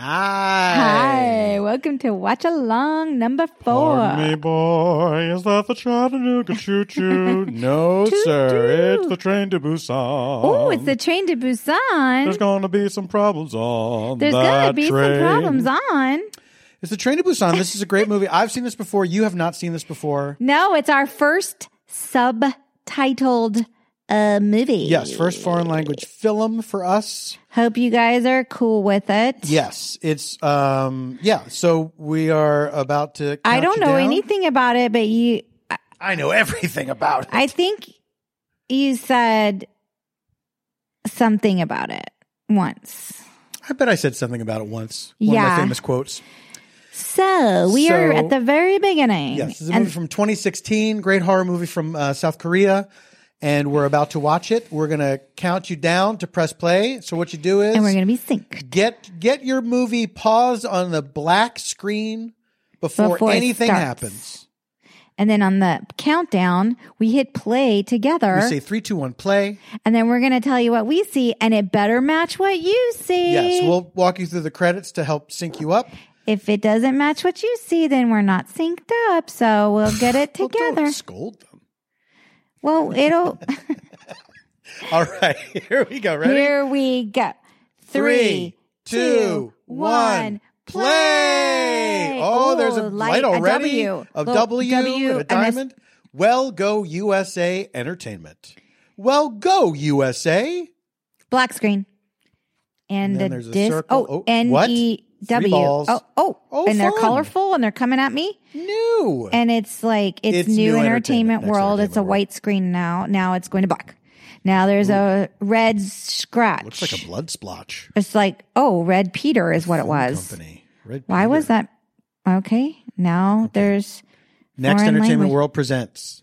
Hi. Hi, welcome to Watch Along number four. Pardon me, boy. Is that the Chattanooga choo choo? no, Toot sir. It's the train to Busan. Oh, it's the train to Busan. There's going to be some problems on There's gonna be train. some problems on. It's the train to Busan. This is a great movie. I've seen this before. You have not seen this before. No, it's our first subtitled uh, movie. Yes, first foreign language film for us. Hope you guys are cool with it. Yes, it's um yeah. So we are about to. I don't know down. anything about it, but you, I know everything about it. I think you said something about it once. I bet I said something about it once. One of Yeah. my famous quotes. So we are at the very beginning. Yes, this is a And- movie from 2016. Great horror movie from uh, South Korea, and we're about to watch it. We're gonna count you down to press play. So what you do is and we're going to be synced. get get your movie paused on the black screen before, Before anything happens. And then on the countdown, we hit play together. We say three, two, one, play. and then we're going to tell you what we see, and it better match what you see. Yes, we'll walk you through the credits to help sync you up. if it doesn't match what you see, then we're not synced up. So we'll get it Well, don't together. scold them. Well, it'll. All right, here we go. Ready? Here we go. Three, two, one, play. Oh, there's a Ooh, light, already. W. A Little W, and a and diamond. Well, go USA Entertainment. Well, go USA. Black screen. And, And then the there's a disc. circle. Oh, Oh, N what? E Three W. balls. Oh, oh, Oh, and they're colorful and they're coming at me. New. And it's like it's, It's new, new entertainment, entertainment, world. It's a entertainment white screen now. Now it's going to black. Now there's a red scratch. Looks like a blood splotch. It's like oh, Red Peter is what it was. Company. Red Why was that? Okay, now there's Next Entertainment language. World presents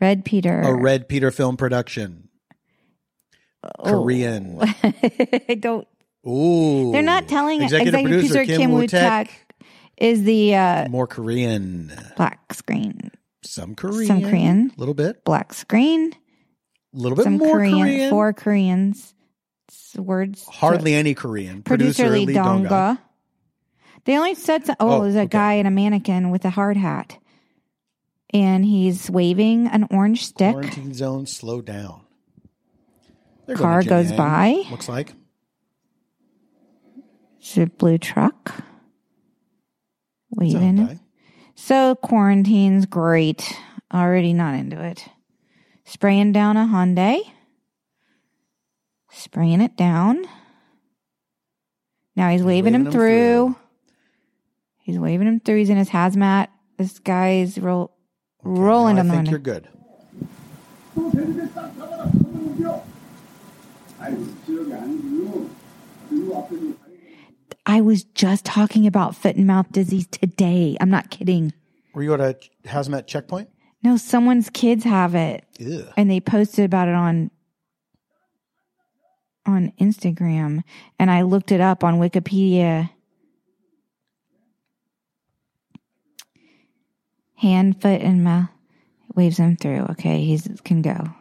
Red Peter. a Red Peter film production. Oh. Korean. I don't. Ooh. They're not telling executive, producer, Kim, Woo Woo-taek is the uh, More Korean. black screen, Some Korean. Some Korean. A little bit. black screen. A little bit Some more Korean, Korean. four Koreans. It's words. Hardly any Korean. producer, Lee Lee Donga. Donga. They only said, some, oh, Oh, there's a okay. guy in a mannequin with a hard hat, and he's waving an orange stick. Quarantine zone, slow down. They're Car goes by. Looks like. It's a blue truck. Waving. Hyundai. So quarantine's great. Already not into it. Spraying down a Hyundai. Spraying it down. Now he's waving, waving him him through. through. He's waving him through. He's in his hazmat. This guy's roll, rolling Now down the I think you're good. I was just talking about foot and mouth disease today. I'm not kidding. Were you at a hazmat checkpoint? No, someone's kids have it. Ew. and they posted about it on on Instagram and I looked it up on Wikipedia. Hand, foot, and mouth waves him through. Okay, he's can go.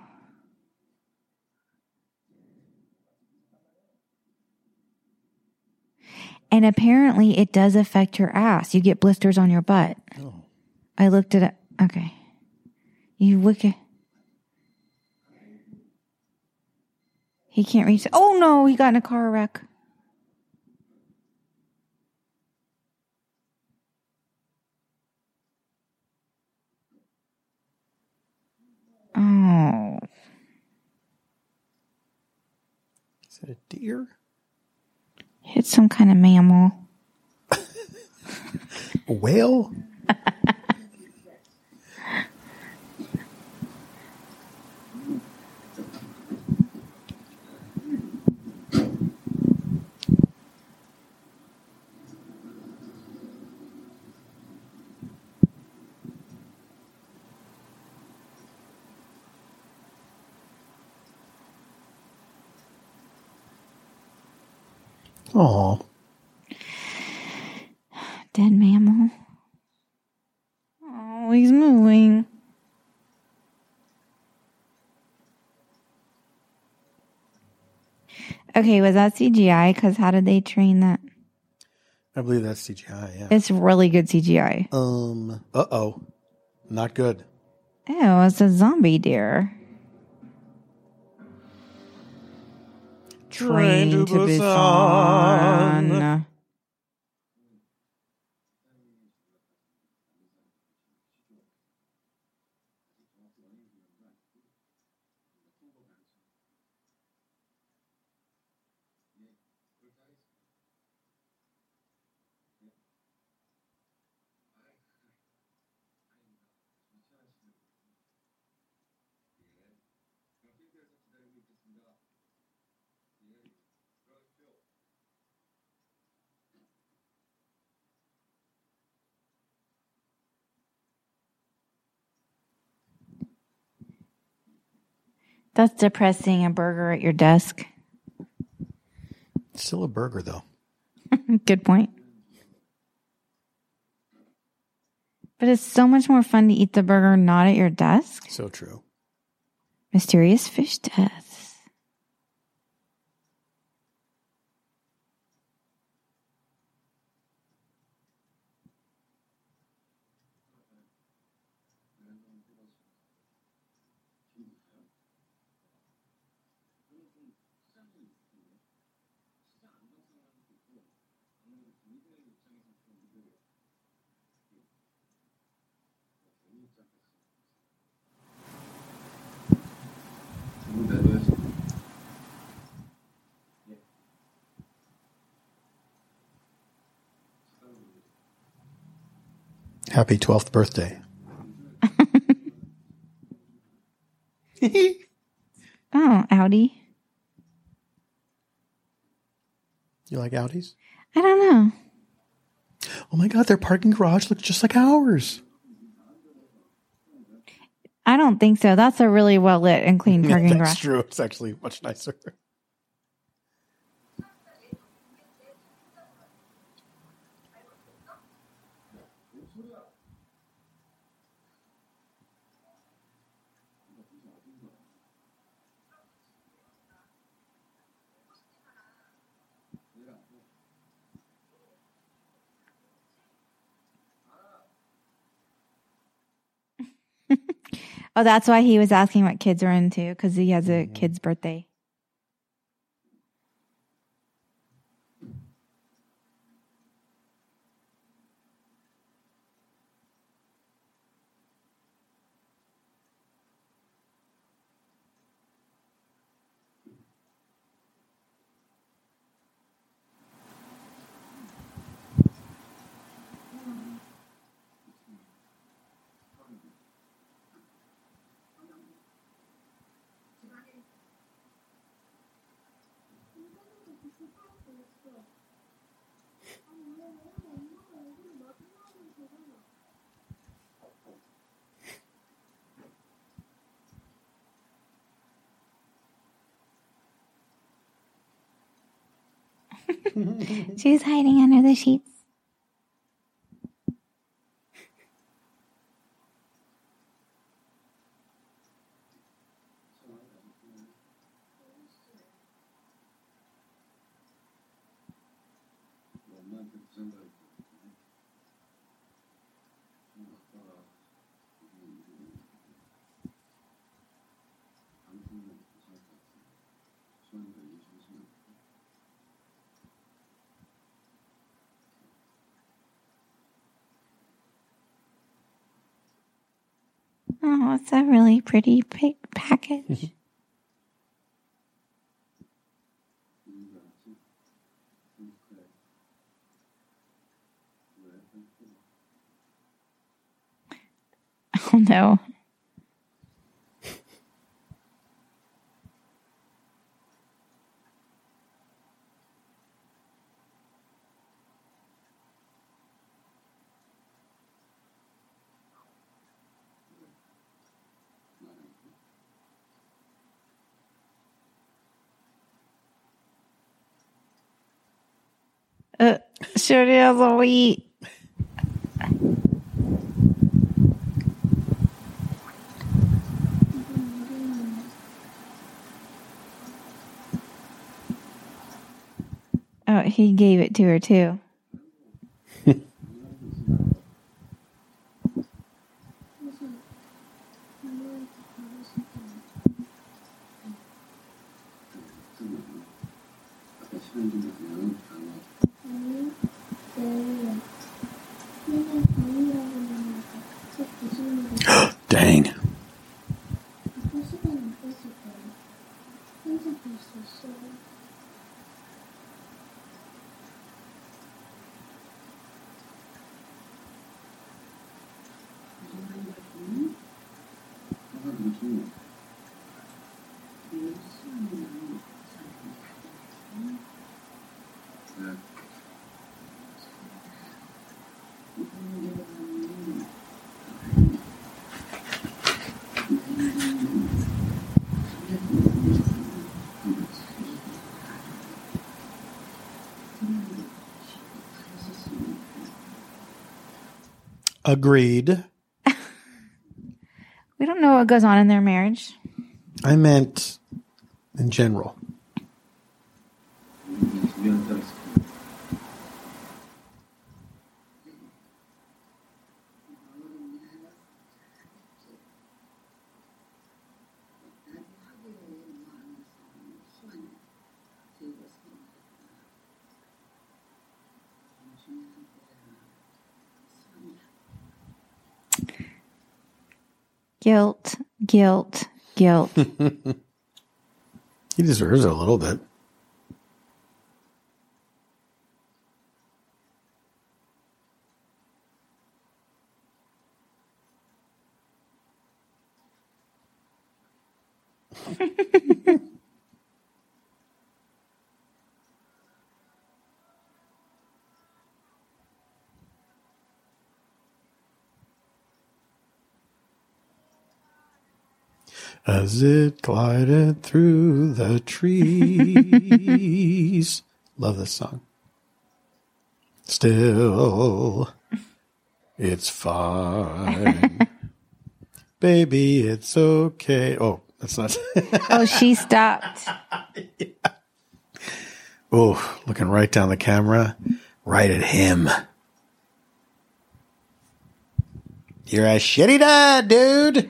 And apparently, it does affect your ass. You get blisters on your butt. Oh. I looked at it. Okay, you wicked. He can't reach. Oh no, he got in a car wreck. Oh, Is that a deer? Hit some kind of mammal. A whale? Oh, Dead mammal. Oh, he's moving. Okay, was that CGI? Because how did they train that? I believe that's CGI. Yeah. It's really good CGI. Um. Uh oh. Not good. Oh, it's a zombie deer. Train to Busan. That's depressing. A burger at your desk. Still a burger though. Good point. But it's so much more fun to eat the burger not at your desk. So true. Mysterious fish deaths. Happy twelfth birthday. Oh, Audi. You like Audis? I don't know. Oh my God, their parking garage looks just like ours. I don't think so. That's a really well lit and clean parking That's garage. That's true. It's actually much nicer. Oh, that's why he was asking what kids are into because he has a mm-hmm. kid's birthday. She's hiding under the sheets. Oh, it's a really pretty big package. Mm-hmm. oh no. uh, cereal that we eat. Oh, he gave it to her too. Dang. Agreed. We don't know what goes on in their marriage. I meant in general. Guilt, guilt, guilt. He deserves it a little bit. As it glided through the trees. Love this song. Still, it's fine. Baby, it's okay. Oh, that's not. oh, she stopped. oh, looking right down the camera, right at him. You're a shitty dad, dude.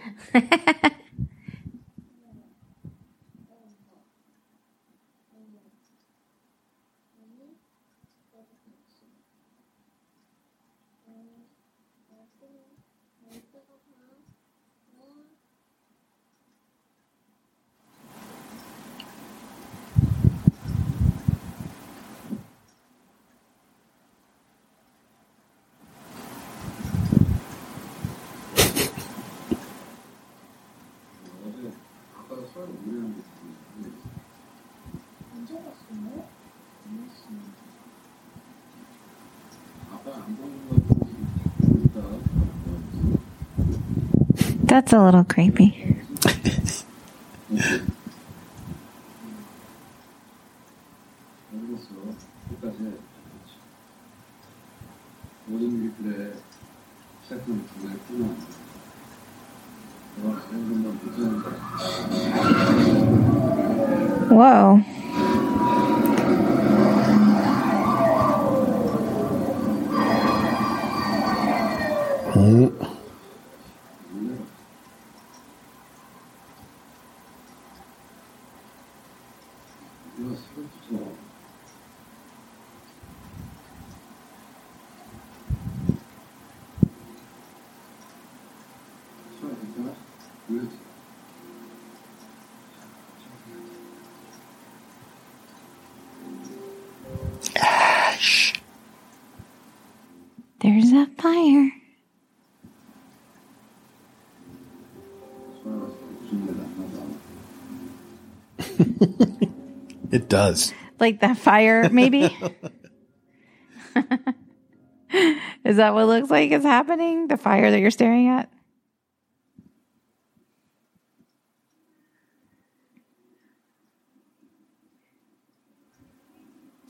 That's a little creepy. Whoa. Mm. It does. Like that fire, maybe? is that what looks like is happening? The fire that you're staring at?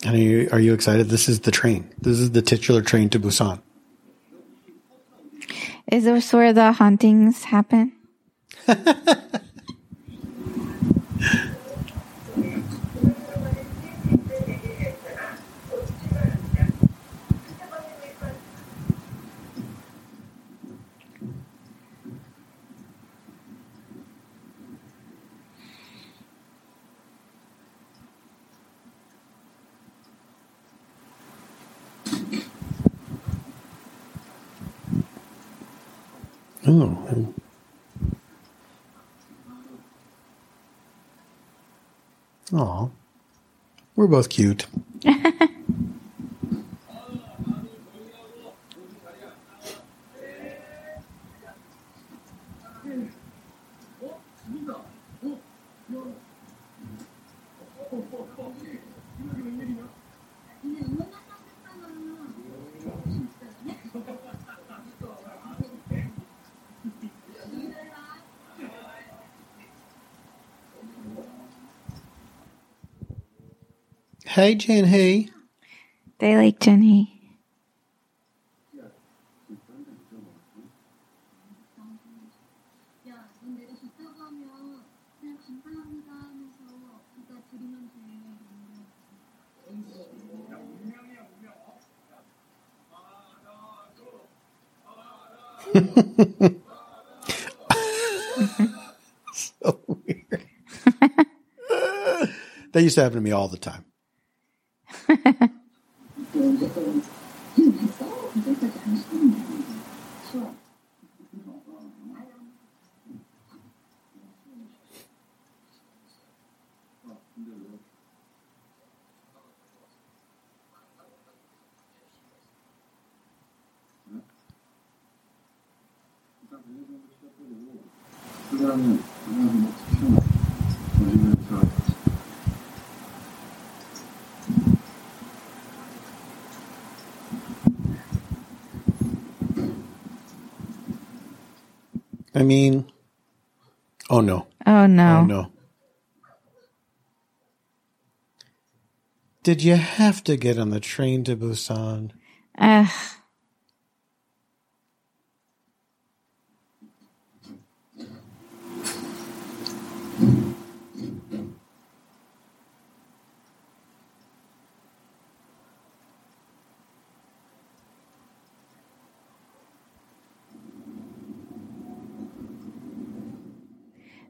And are you, are you excited? This is the train. This is the titular train to Busan. Is this where the hauntings happen? Oh. Aw. We're both cute. Hey, Jin-hee. They like Jin-hee. so weird. that used to happen to me all the time. Did you have to get on the train to Busan? Ugh.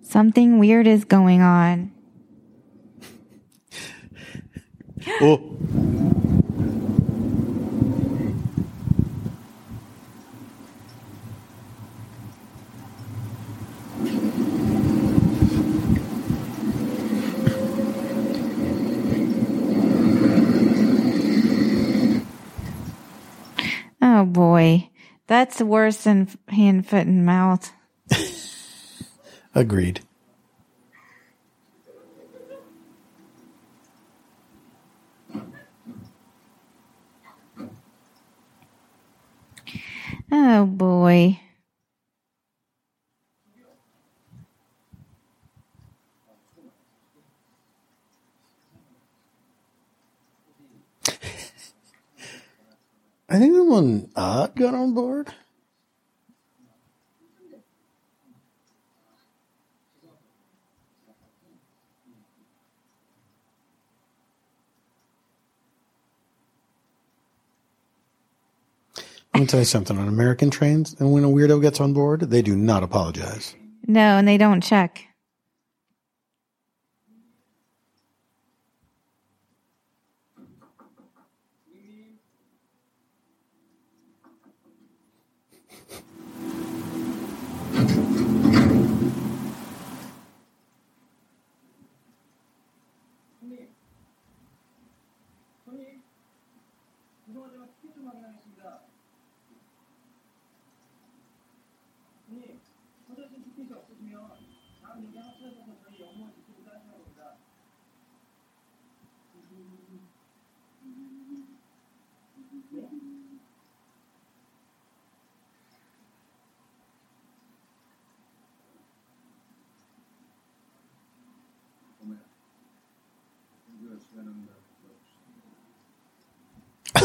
Something weird is going on. Oh. Oh boy. Worse than hand, foot, and mouth. Agreed. Oh boy. I think the one Odd got on board. Let me tell you something. On American trains, and when a weirdo gets on board, they do not apologize. No, and they don't check.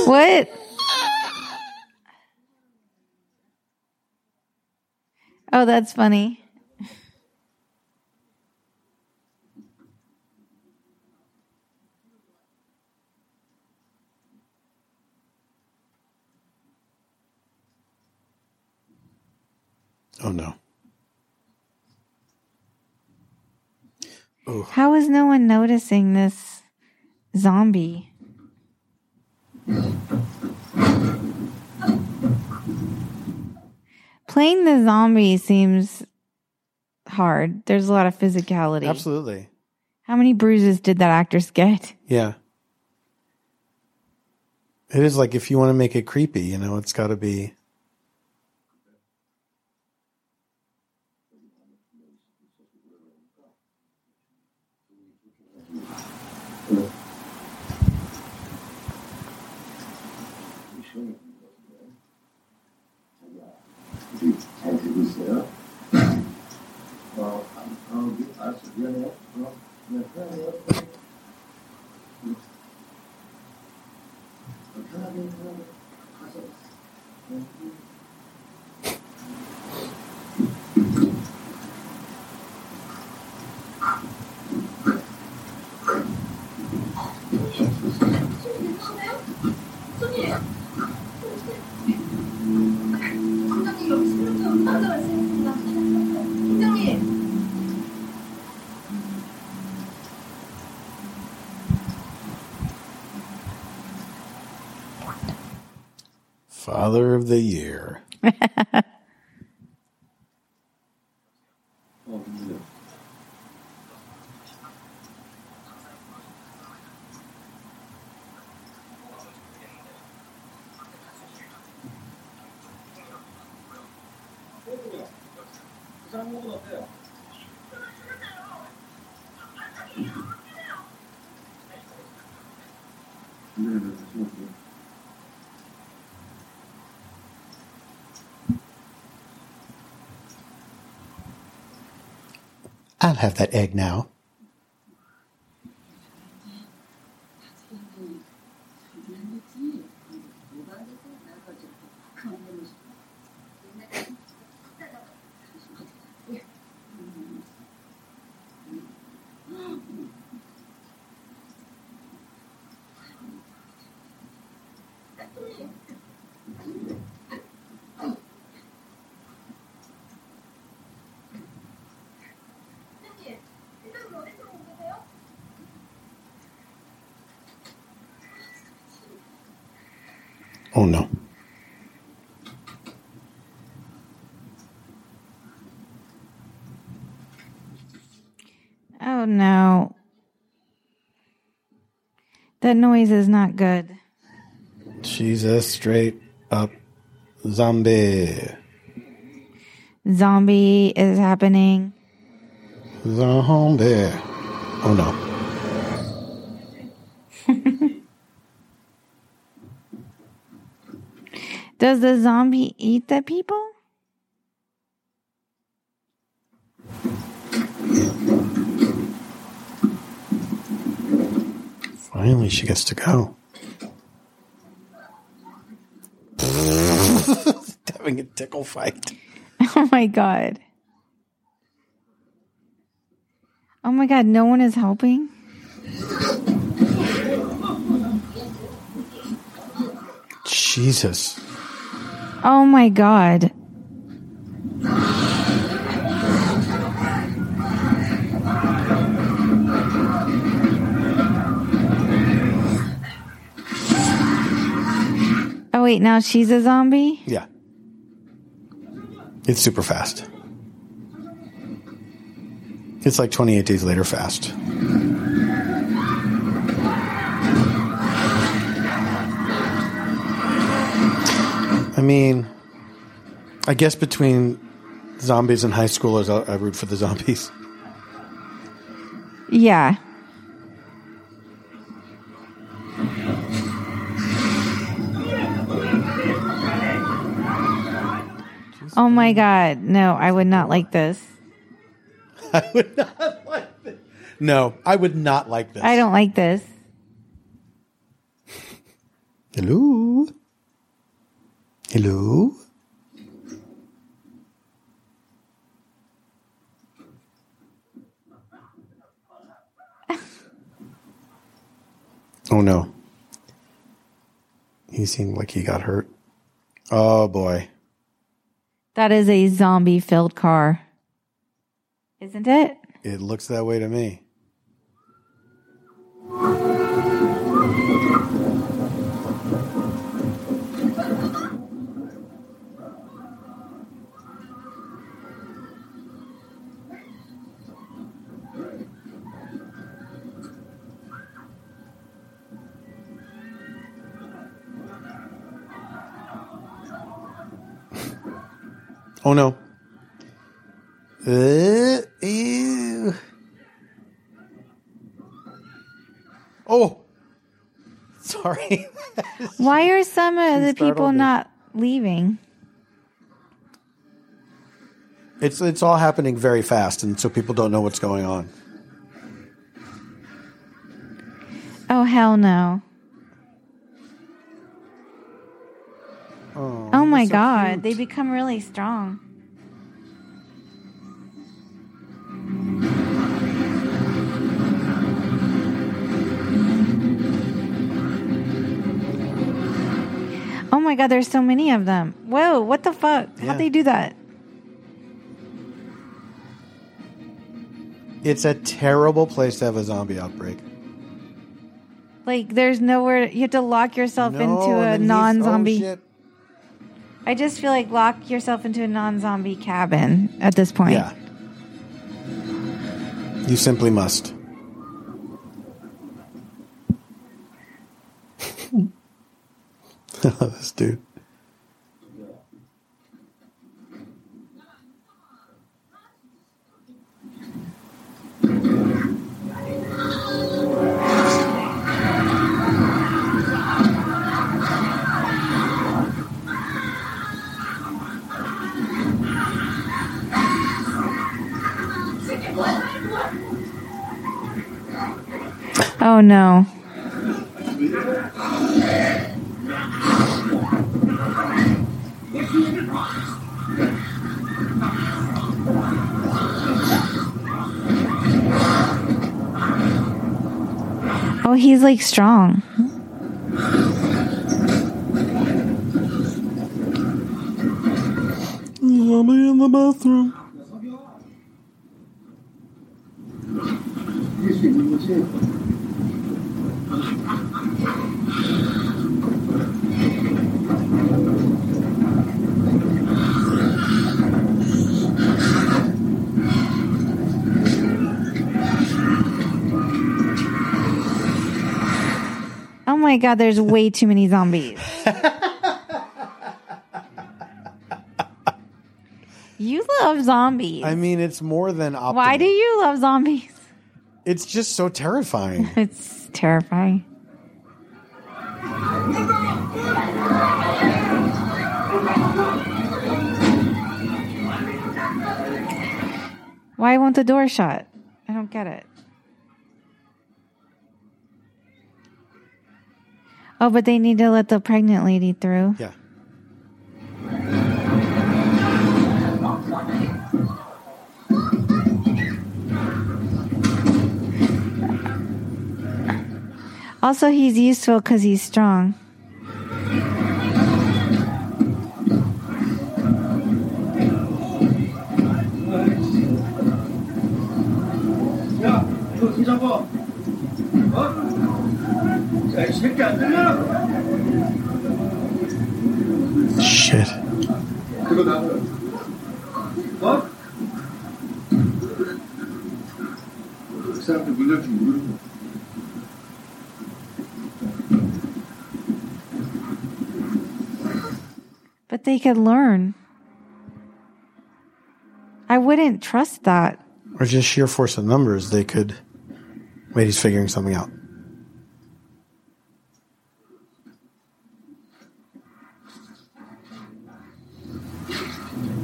What? Oh, that's funny. Oh no. How is no one noticing this zombie? playing the zombie seems hard. There's a lot of physicality. Absolutely. How many bruises did that actress get? Yeah. It is like if you want to make it creepy, you know, it's got to be. Iya. Father of the Year. I'll have that egg now. Oh no. Oh no. That noise is not good. She's a straight up zombie. Zombie is happening. Zombie. Oh no. Does the zombie eat the people? Finally, she gets to go. Having a tickle fight. Oh my god. Oh my god, no one is helping? Jesus. Oh my god. Oh wait, now she's a zombie? Yeah. It's super fast. It's like 28 days later fast. I mean, I guess between zombies and high schoolers, I, I root for the zombies. Yeah. Oh my god. No, I would not like this. I would not like this. No, I would not like this. I don't like this. Hello? Hello? oh no. He seemed like he got hurt. Oh boy. That is a zombie filled car. Isn't it? It looks that way to me. Oh no. Uh, ew. Oh. Sorry. Why are some of the people me. not leaving? it's it's all happening very fast and so people don't know what's going on. Oh hell no. Oh, Oh my so god, cute. they become really strong. Oh my god, there's so many of them. Whoa, what the fuck? Yeah. How'd they do that? It's a terrible place to have a zombie outbreak. Like, there's nowhere. You have to lock yourself No, into a non oh, zombie. shit. I just feel like lock yourself into a non zombie cabin at this point. Yeah. You simply must. this dude. Oh no. Oh, he's like strong. Zombie in the bathroom. My god, there's way too many zombies. you love zombies. I mean, it's more than optimal. Why do you love zombies? It's just so terrifying. It's terrifying. Why won't the door shut? I don't get it. Oh, but they need to let the pregnant lady through. yeah. Also, he's useful because he's strong. 야, Shit. But they could learn. I wouldn't trust that. Or just sheer force of numbers, they could. Wait, he's figuring something out.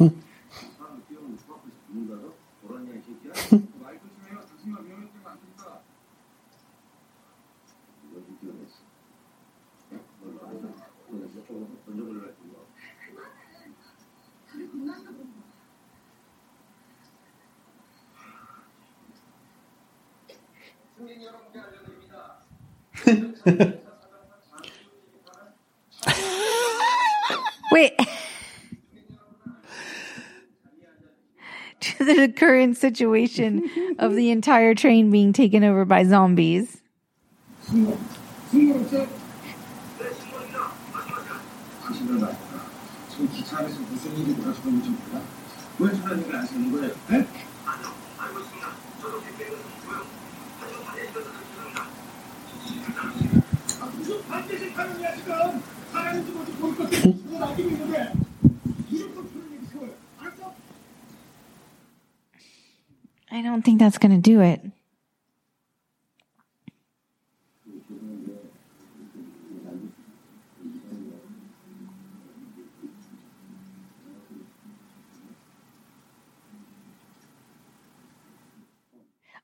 응? the current situation of the entire train being taken over by zombies. I don't think that's going to do it.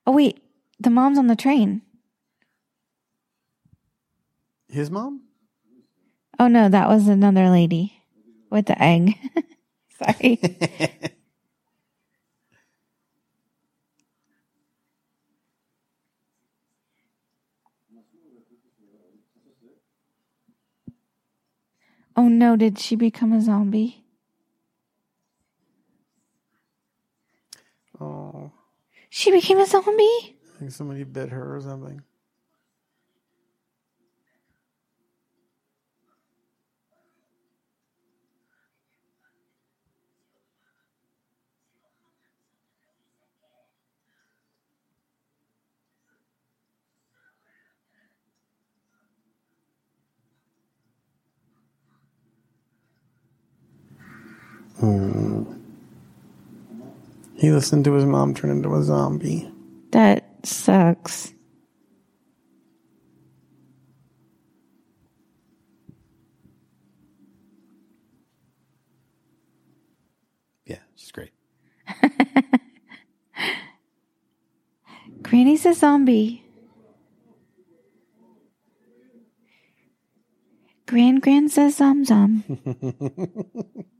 Oh, wait. The mom's on the train. His mom? Oh, no, that was another lady with the egg. Sorry. oh, no. Did she become a zombie? Oh, She became a zombie? I think somebody bit her or something. Hmm. He listened to his mom turn into a zombie. That sucks. Yeah, she's great. Granny's a zombie. Grand Grand says zom zom.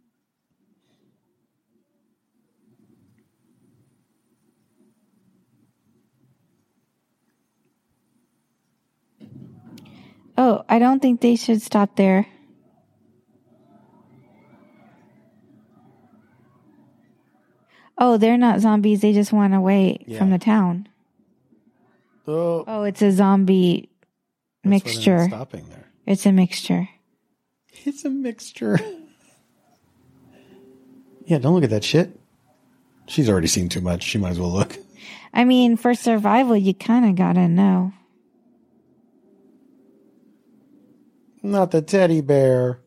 oh, I don't think they should stop there. Oh, they're not zombies. They just want away Yeah. from the town. Oh, Oh, it's a zombie mixture. Stopping there. It's a mixture. It's a mixture. yeah, don't look at that shit. She's already seen too much. She might as well look. I mean, for survival, you kind of gotta know. Not the teddy bear.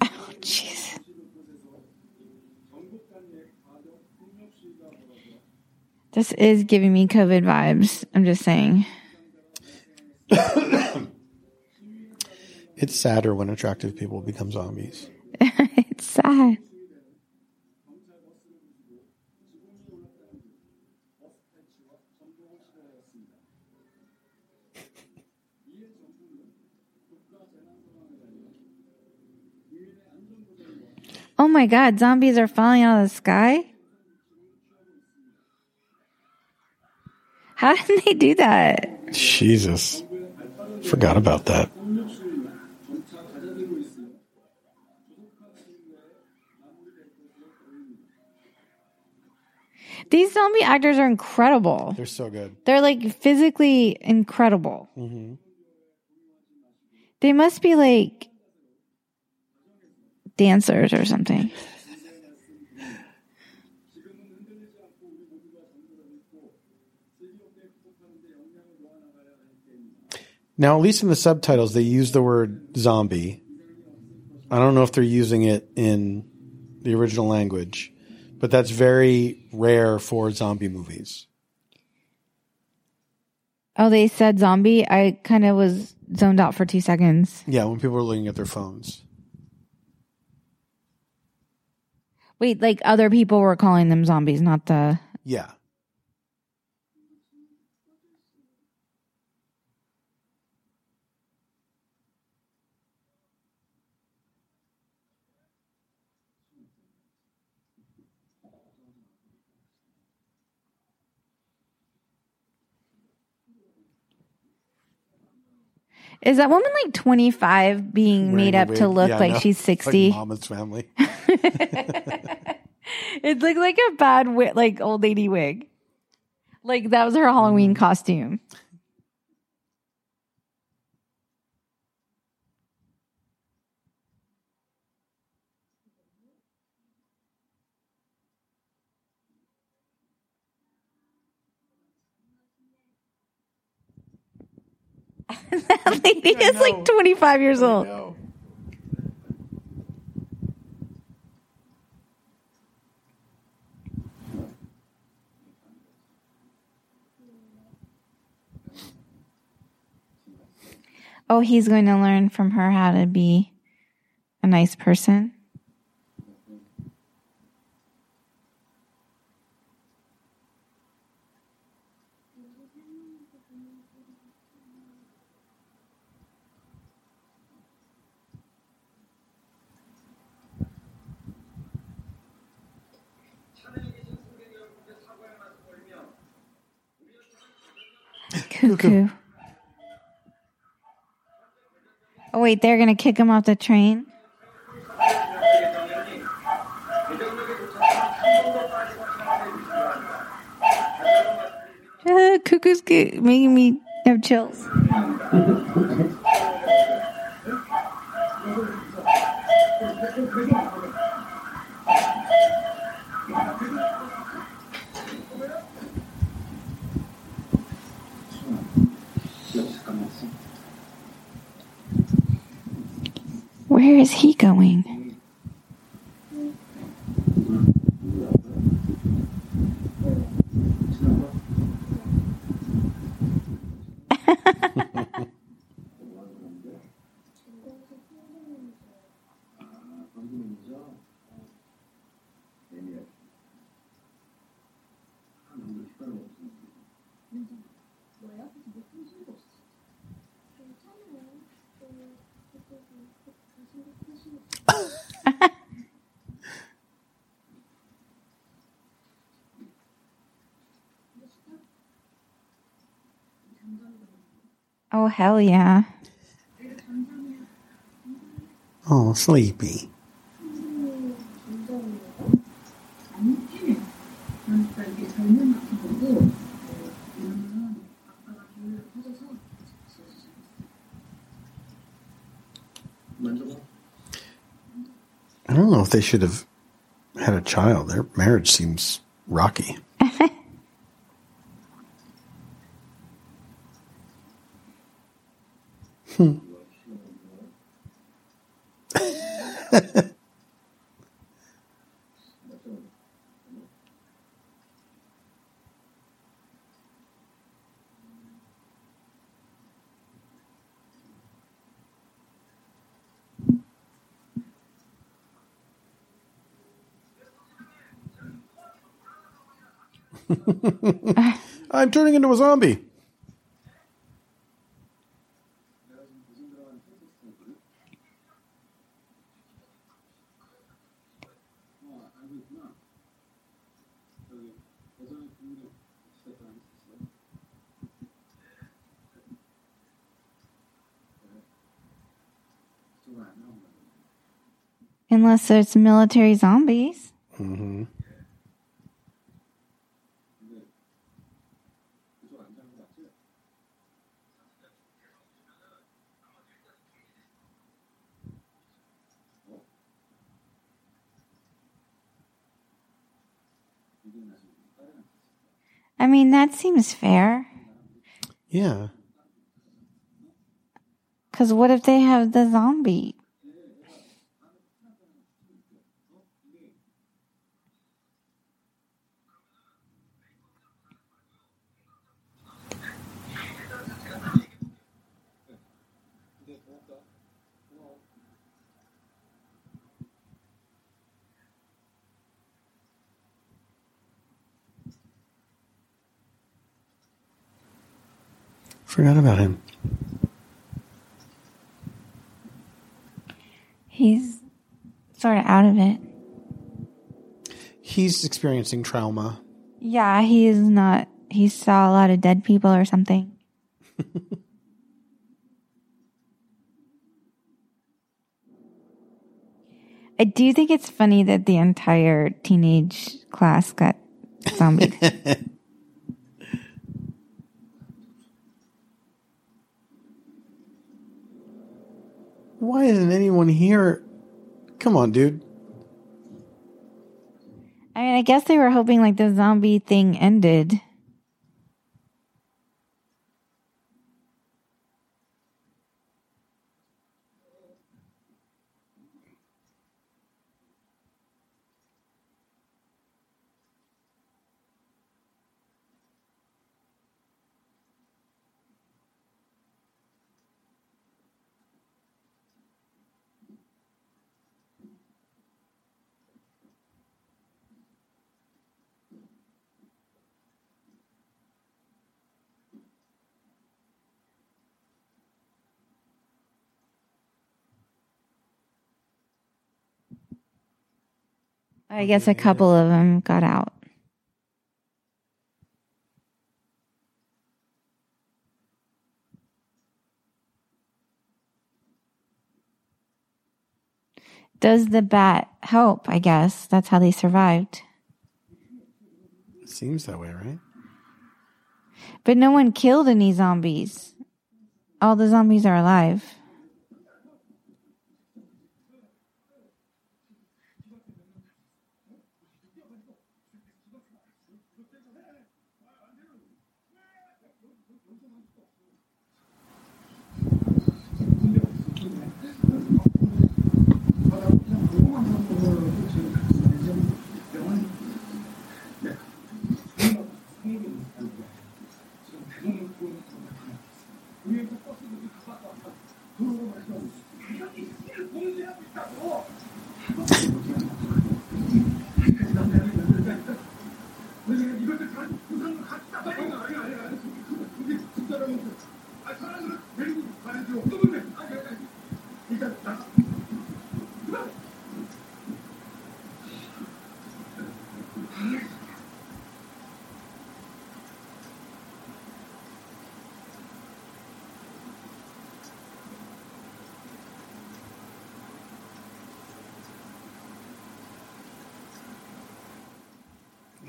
Oh, jeez. This is giving me COVID vibes. I'm just saying. It's sadder when attractive people become zombies. it's sad. Oh my god, zombies are falling out of the sky? How did they do that? Jesus. Forgot about that. These zombie actors are incredible. They're so good. They're like physically incredible. Mm-hmm. They must be like dancers or something. Now, at least in the subtitles, they use the word zombie. I don't know if they're using it in the original language, but that's very rare for zombie movies. Oh, they said zombie. I kind of was zoned out for two seconds. Yeah, when people are looking at their phones. Wait, like other people were calling them zombies, not the. Yeah. Is that woman like 25 being Wearing made up to look Yeah, like know. she's It's like 60? Mama's family. it looked like a bad like old lady wig. Like that was her Halloween mm-hmm. costume. that lady is like 25 years old. Oh, he's going to learn from her how to be a nice person. Cuckoo. Oh wait, they're gonna kick him off the train. Uh, cuckoo's good, making me have chills. Where is he going? Oh, hell yeah. Oh, sleepy. I don't know if they should have had a child. Their marriage seems rocky. Turning into a zombie. Unless there's military zombies. I mean, that seems fair. Yeah. Because what if they have the zombie? Forgot about him. He's sort of out of it. He's experiencing trauma. Yeah, he is not. He saw a lot of dead people or something. I do think it's funny that the entire teenage class got zombies. Why isn't anyone here? Come on, dude. I mean, I guess they were hoping like the zombie thing ended. I guess a couple of them got out. Does the bat help? I guess that's how they survived. Seems that way, right? But no one killed any zombies. All the zombies are alive. 진짜라면 아 사람들은 데리고 가야죠.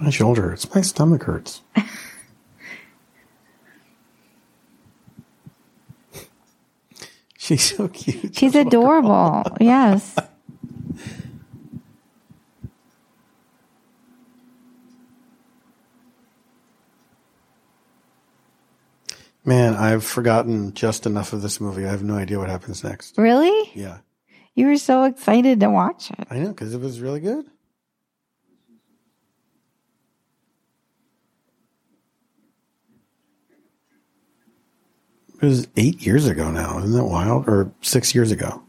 My shoulder hurts. My stomach hurts. She's so cute. She's adorable. yes. Man, I've forgotten just enough of this movie. I have no idea what happens next. Really? Yeah, You were so excited to watch it. I know because it was really good. Was eight years ago now. Isn't that wild? Or six years ago.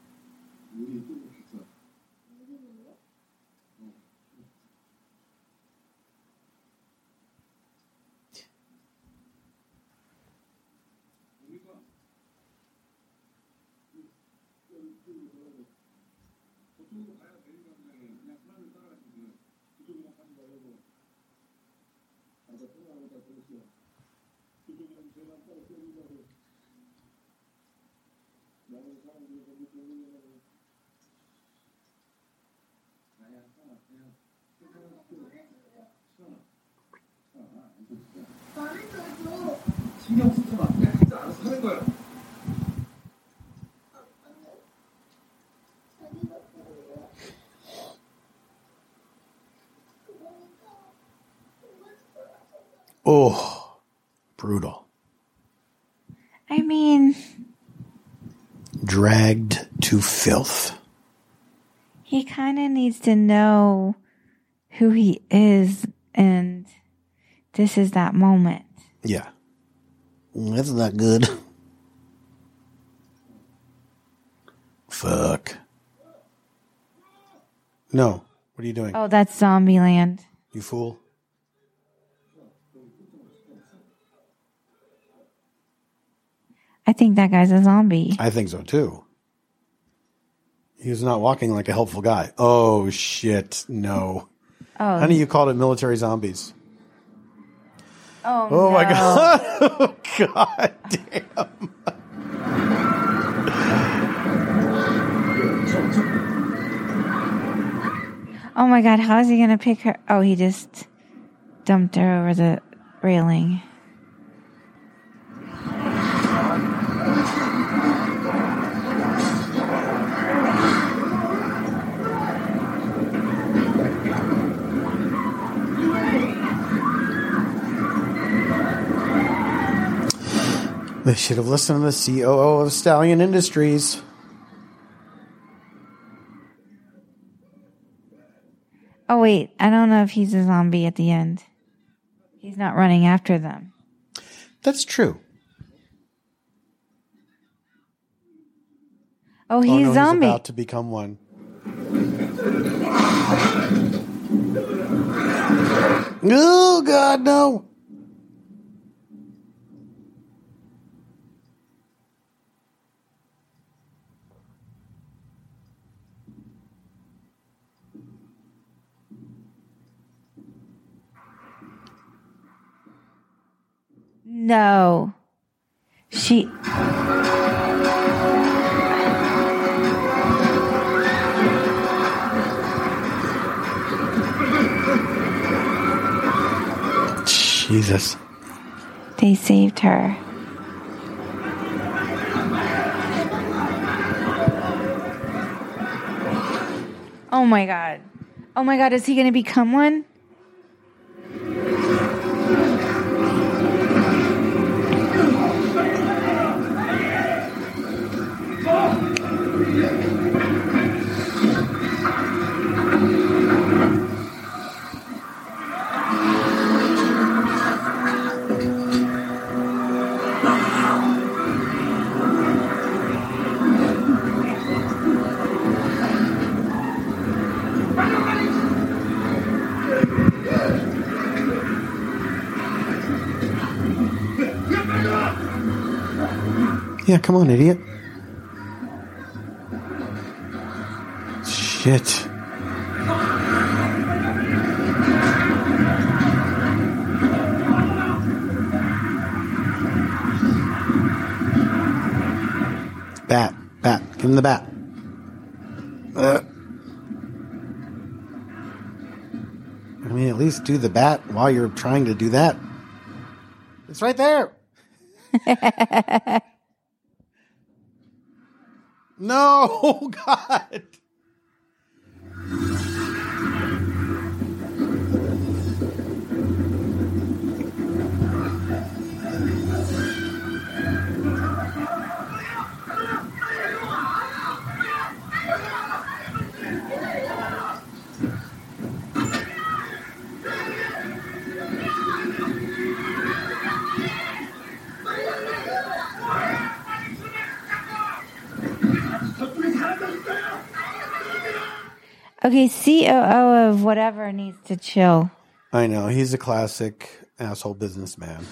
Oh, brutal. I mean, Dragged to filth. he kind of needs to know who he is, and this is that moment. Yeah. That's not good. Fuck. No. What are you doing? Oh, that's Zombieland. You fool. I think that guy's a zombie. I think so too. He was not walking like a helpful guy. Oh shit. No. Oh, Honey, you called it military zombies. oh, Oh my god. Oh god damn. Oh my god, how is he gonna pick her? Oh, he just dumped her over the railing. They should have listened to the COO of Stallion Industries. Oh wait, I don't know if he's a zombie at the end. He's not running after them. That's true. Oh, Oh, he's no, zombie. He's about to become one. Oh God, no! No. She Jesus. they saved her. Oh my god. Oh my god, is he going to become one? Yeah, come on, idiot. Shit. Bat, bat, give him the bat. Uh. I mean, at least do the bat while you're trying to do that. It's right there. No, God. Okay, COO of whatever needs to chill. I know. He's a classic asshole businessman.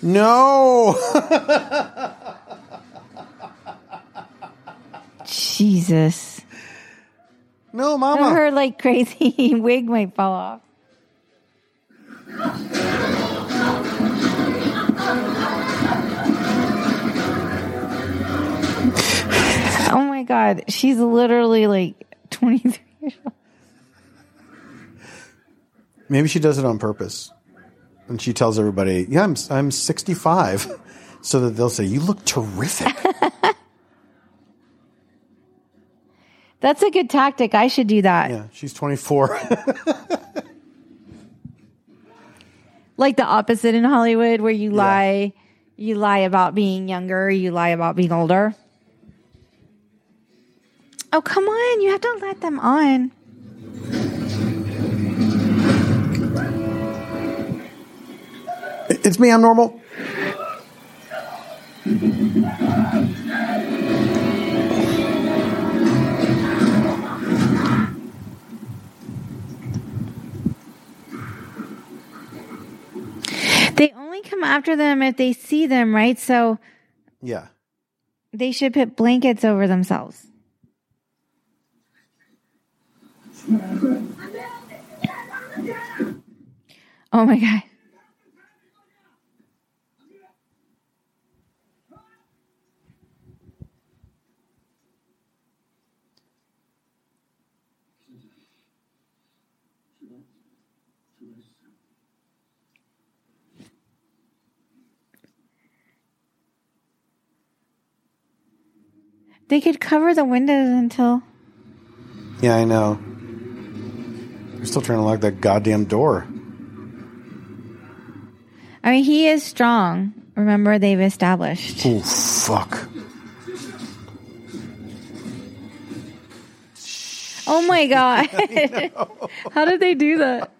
No. Jesus. no, mama. Her like crazy wig might fall off. Oh my god, she's literally like 23 years old. Maybe she does it on purpose. And she tells everybody, "Yeah, I'm I'm 65." So that they'll say, "You look terrific." That's a good tactic. I should do that. yeah, she's 24. Like the opposite in Hollywood where you lie you lie about being younger, you lie about being older. Oh, come on. You have to let them on. it's me, I'm normal. They only come after them if they see them, right? So Yeah. they should put blankets over themselves. Oh my God. They could cover the windows until. Yeah, I know. They're still trying to lock that goddamn door. I mean, he is strong. Remember, they've established. Oh fuck! Oh my god! How did they do that?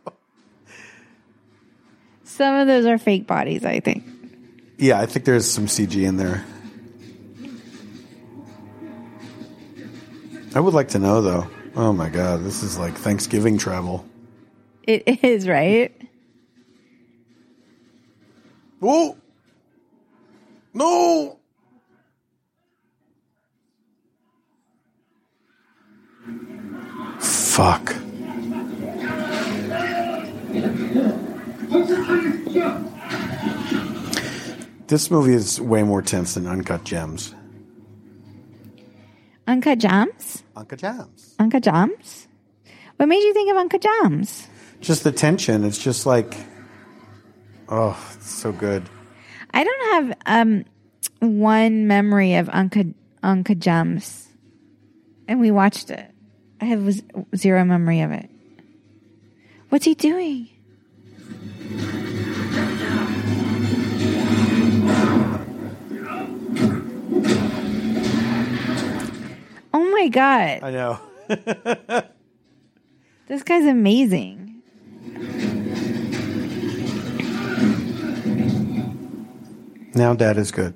Some of those are fake bodies, I think. Yeah, I think there's some CG in there. I would like to know though. Oh my god, this is like Thanksgiving travel. It is right. Whoa! No! Fuck. This movie is way more tense than Uncut Gems. Uncut Jams? Uncut Jams. Uncut Jams? What made you think of Uncut Jams? Just the tension. It's just like, oh, it's so good. I don't have um one memory of Uncut Uncut Jams. and we watched it. I have zero memory of it. What's he doing? Oh my god, I know. this guy's amazing. Now dad is good.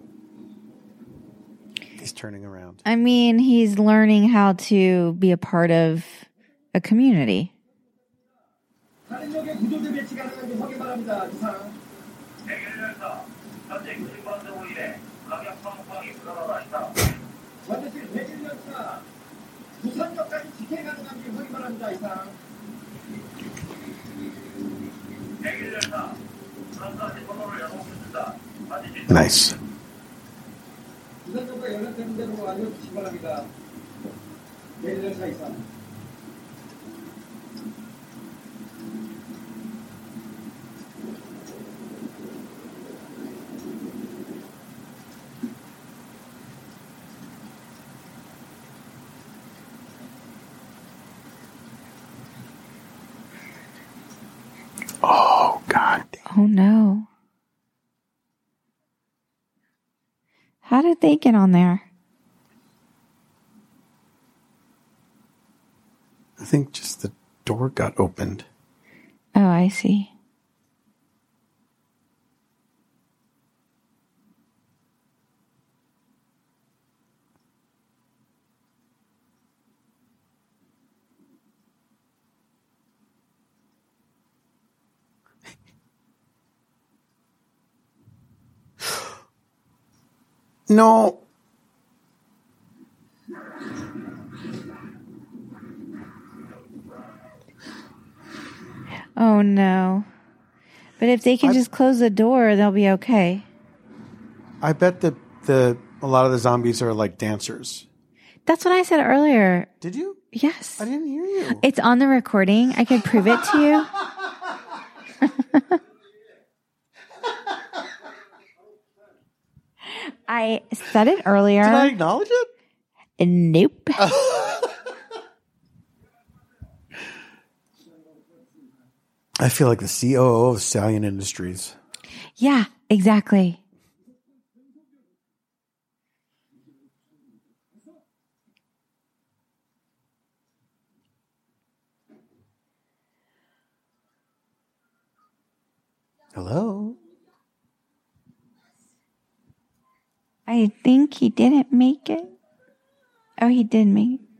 He's turning around. I mean, he's learning how to be a part of a community. 기회였으나 무선격까지 지켜 가능한 게 허리 바랍니다 이상 나이스. 무선격과 연락되는 대로 알려주시기 바랍니다. 내일 열사 이상 How did they get on there? I think just the door got opened. Oh, I see. No. Oh no. But if they can I- just close the door, they'll be okay. I bet that the a lot of the zombies are like dancers. That's what I said earlier. Did you? Yes. I didn't hear you. It's on the recording. I could prove it to you. I said it earlier. Did I acknowledge it? Nope. I feel like the COO of Stallion Industries. Yeah, exactly. Hello. I think he didn't make it. Oh, he did make it.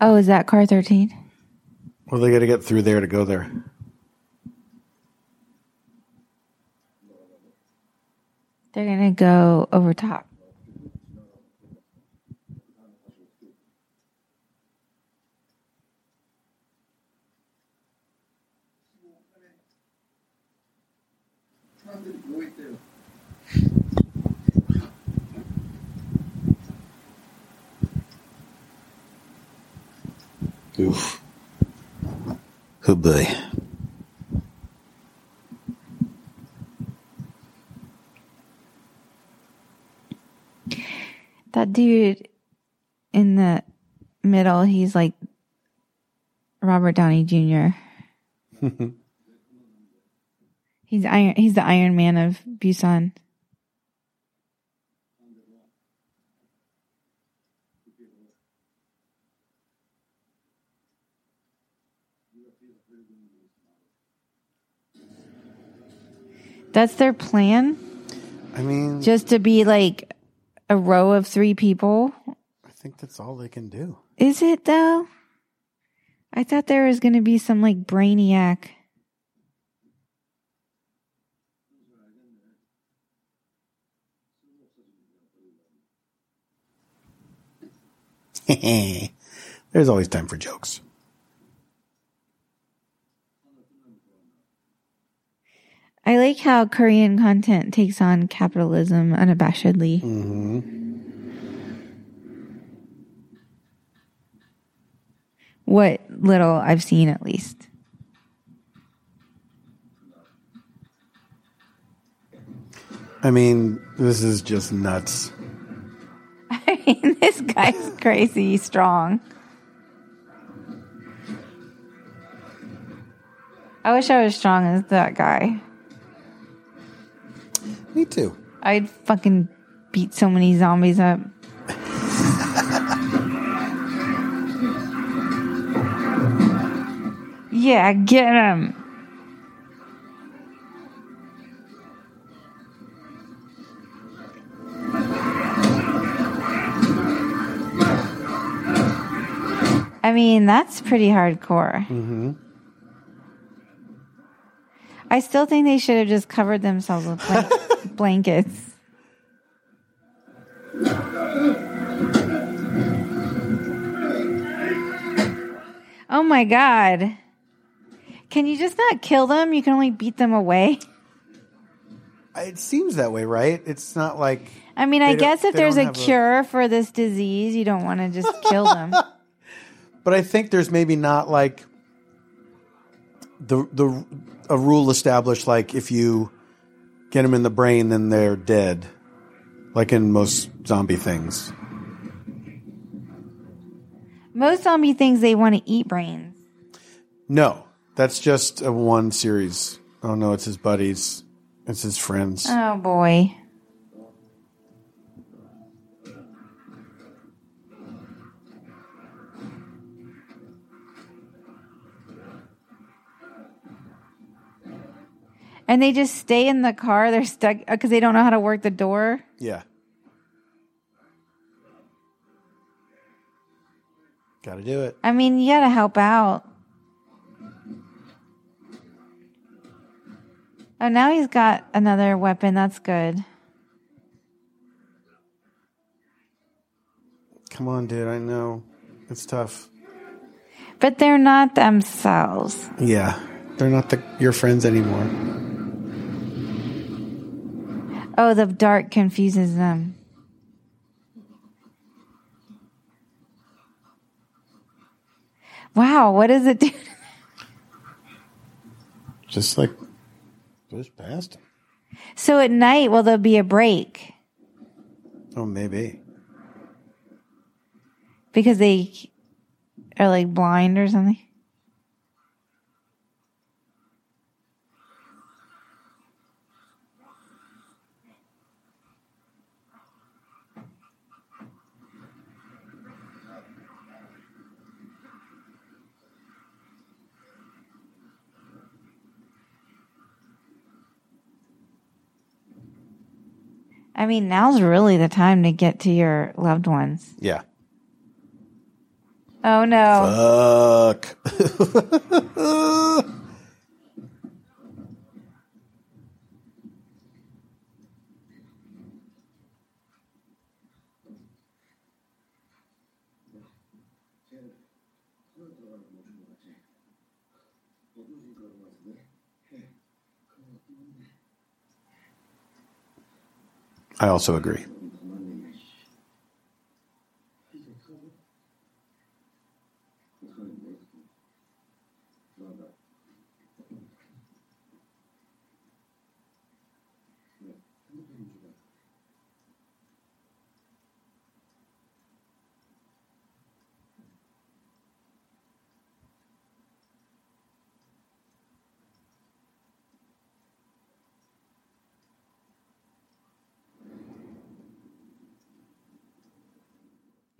Oh, is that car 13? Well, they got to get through there to go there. They're going to go over top. Oof. Oh boy. That dude in the middle, he's like Robert Downey Jr. he's iron he's the Iron Man of Busan. That's their plan? I mean, Just to be like a row of three people? I think that's all they can do. Is it though? I thought there was going to be some like brainiac. There's always time for jokes. I like how Korean content takes on capitalism unabashedly. Mm-hmm. What little I've seen, at least. I mean, this is just nuts. I mean, this guy's crazy strong. I wish I was strong as that guy. Me too. I'd fucking beat so many zombies up. yeah, get him. I mean, that's pretty hardcore. Mm-hmm. I still think they should have just covered themselves with blan- blankets. Oh my god. Can you just not kill them? You can only beat them away. It seems that way, right? It's not like. I mean, I guess if there's a have a- cure for this disease, you don't want to just kill them. But I think there's maybe not like the the a rule established like if you get them in the brain, then they're dead, like in most zombie things. Most zombie things, they want to eat brains. No, that's just a one series. Oh no, it's his buddies, it's his friends. Oh boy. And they just stay in the car. They're stuck uh, because they don't know how to work the door. Yeah. Got to do it. I mean, you got to help out. Oh, now he's got another weapon. That's good. Come on, dude. I know it's tough. But they're not themselves. Yeah, they're not the, your friends anymore. Oh, the dark confuses them. Wow, what does it do? Just like push past him. So at night, will there be a break Oh, maybe. because they are like blind or something? I mean, now's really the time to get to your loved ones. Yeah. Oh no. Fuck. I also agree.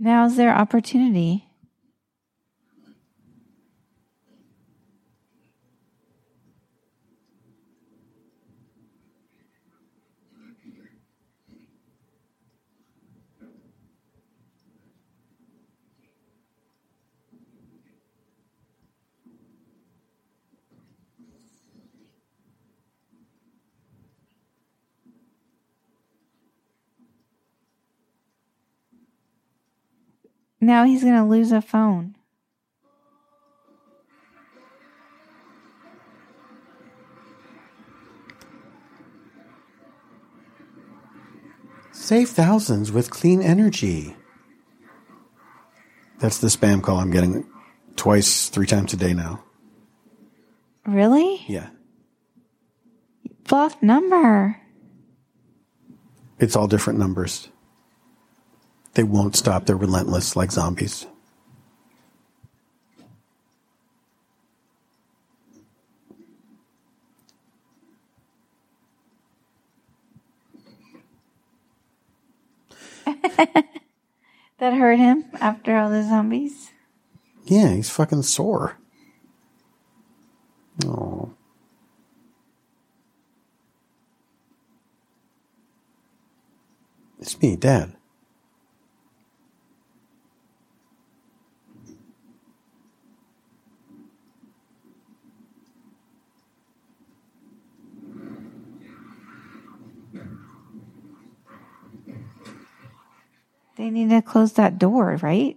Now's their opportunity. Now he's going to lose a phone. Save thousands with clean energy. That's the spam call I'm getting twice, three times a day now. Really? Yeah. Block number. It's all different numbers. They won't stop. They're relentless like zombies. That hurt him after all the zombies. Yeah, he's fucking sore. Oh. It's me, Dad. They need to close that door, right?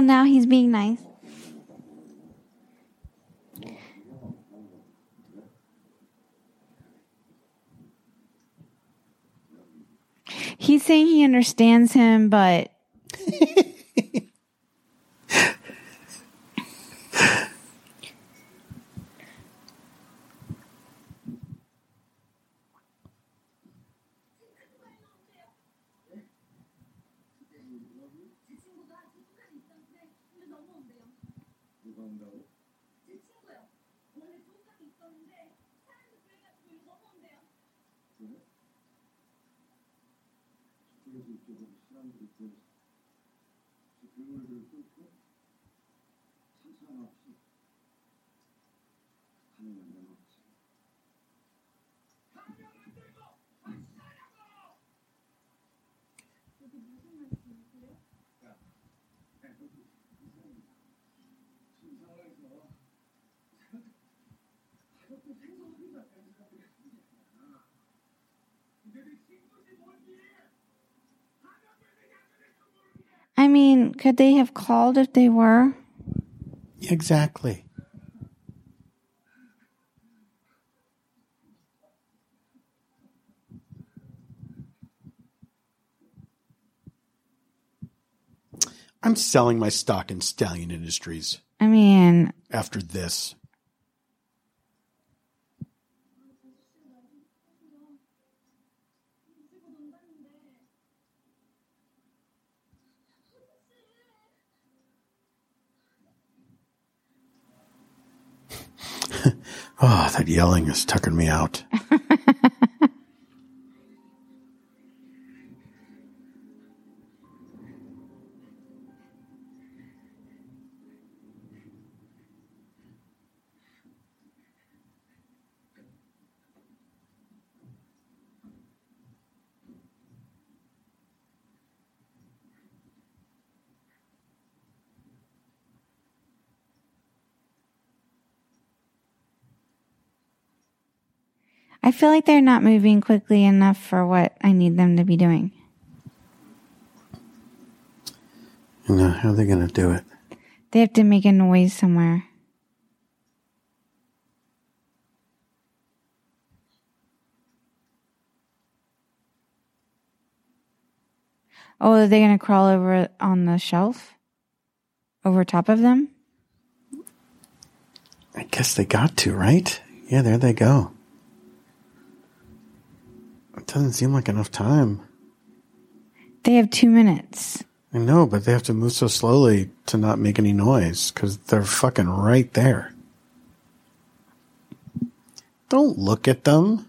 Well, now he's being nice. He's saying he understands him, but mean, could they have called if they were? Exactly. I'm selling my stock in Stallion Industries I mean, after this. Oh, that yelling is tucking me out. I feel like they're not moving quickly enough for what I need them to be doing. No, how are they going to do it? They have to make a noise somewhere. Oh, are they going to crawl over on the shelf? Over top of them? I guess they got to, right? Yeah, there they go. It doesn't seem like enough time. They have two minutes. I know, but they have to move so slowly to not make any noise because they're fucking right there. Don't look at them.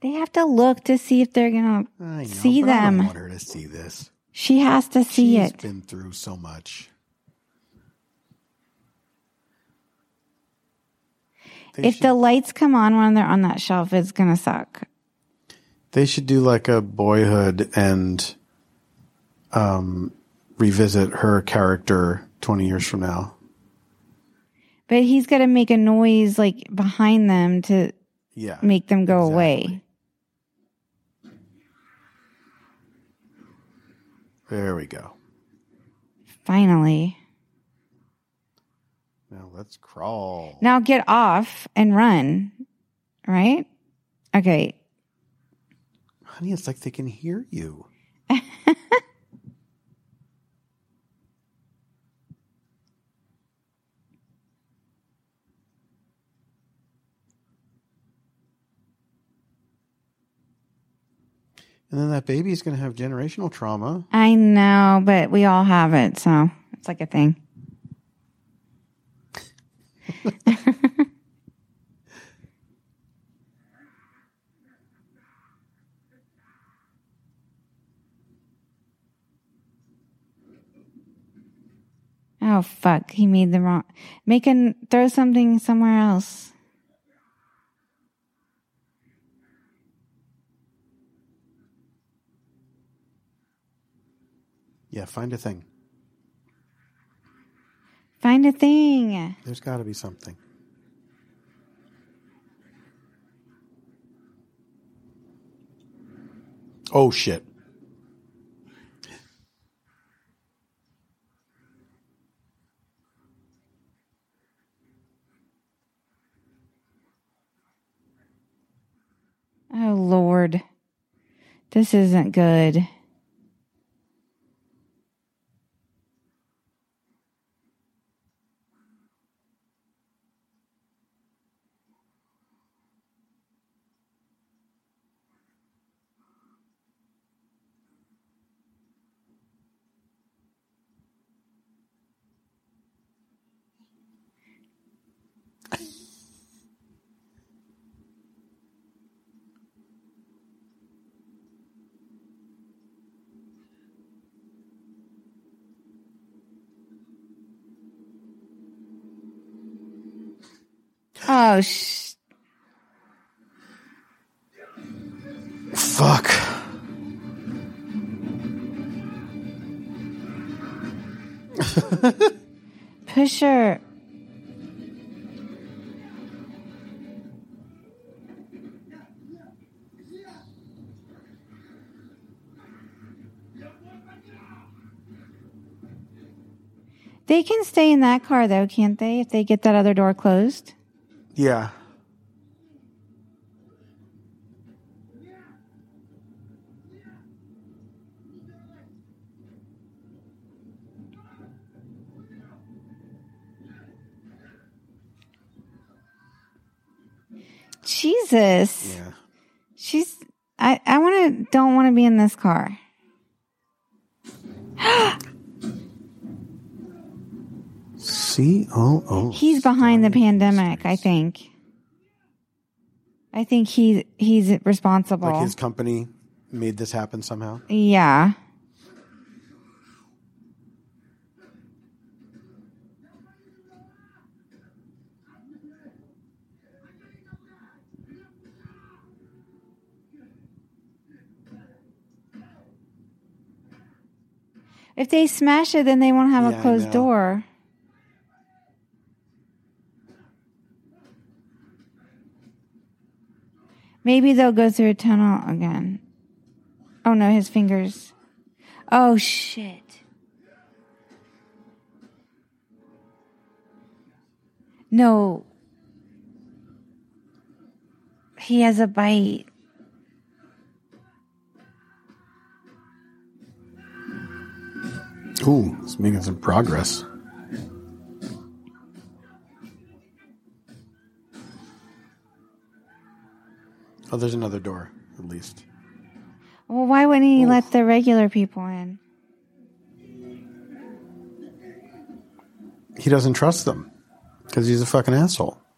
They have to look to see if they're going I know, to see but I don't want her to see this. She has to see She's it. been through so much. If should, the lights come on when they're on that shelf, it's going to suck. they should do like a boyhood and um, revisit her character 20 years from now. But he's got to make a noise like behind them to Yeah. make them go Exactly. away. There we go. Finally. Now let's crawl. Now get off and run. Right? Okay. Honey, it's like they can hear you. and then that baby's going to have generational trauma. I know, but we all have it. So it's like a thing. Oh fuck! He made the wrong. Make an throw something somewhere else. Yeah, find a thing. Find a thing. There's got to be something. Oh shit. Oh Lord, this isn't good. Oh, sh- fuck. Pusher. They can stay in that car though, can't they? If they get that other door closed? Yeah. Jesus. Yeah. She's I I want to don't want to be in this car. C O O. He's behind the pandemic, I think. I think he he's responsible. Like his company made this happen somehow. yeah. If they smash it, then they won't have Yeah, a closed door. Maybe they'll go through a tunnel again. Oh no, his fingers. Oh shit. No. He has a bite. Ooh, it's making some progress. Oh, there's another door, at least. Well, why wouldn't he let the regular people in? He doesn't trust them because he's a fucking asshole.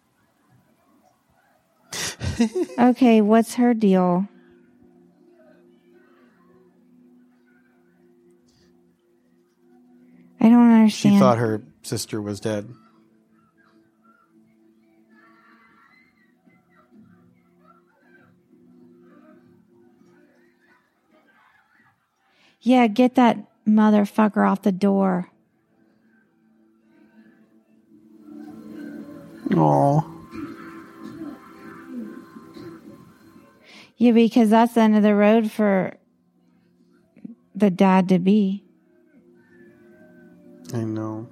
Okay, what's her deal? I don't understand. She thought her sister was dead. Yeah, get that motherfucker off the door. Oh, Yeah, because that's the end of the road for the dad to be. I know.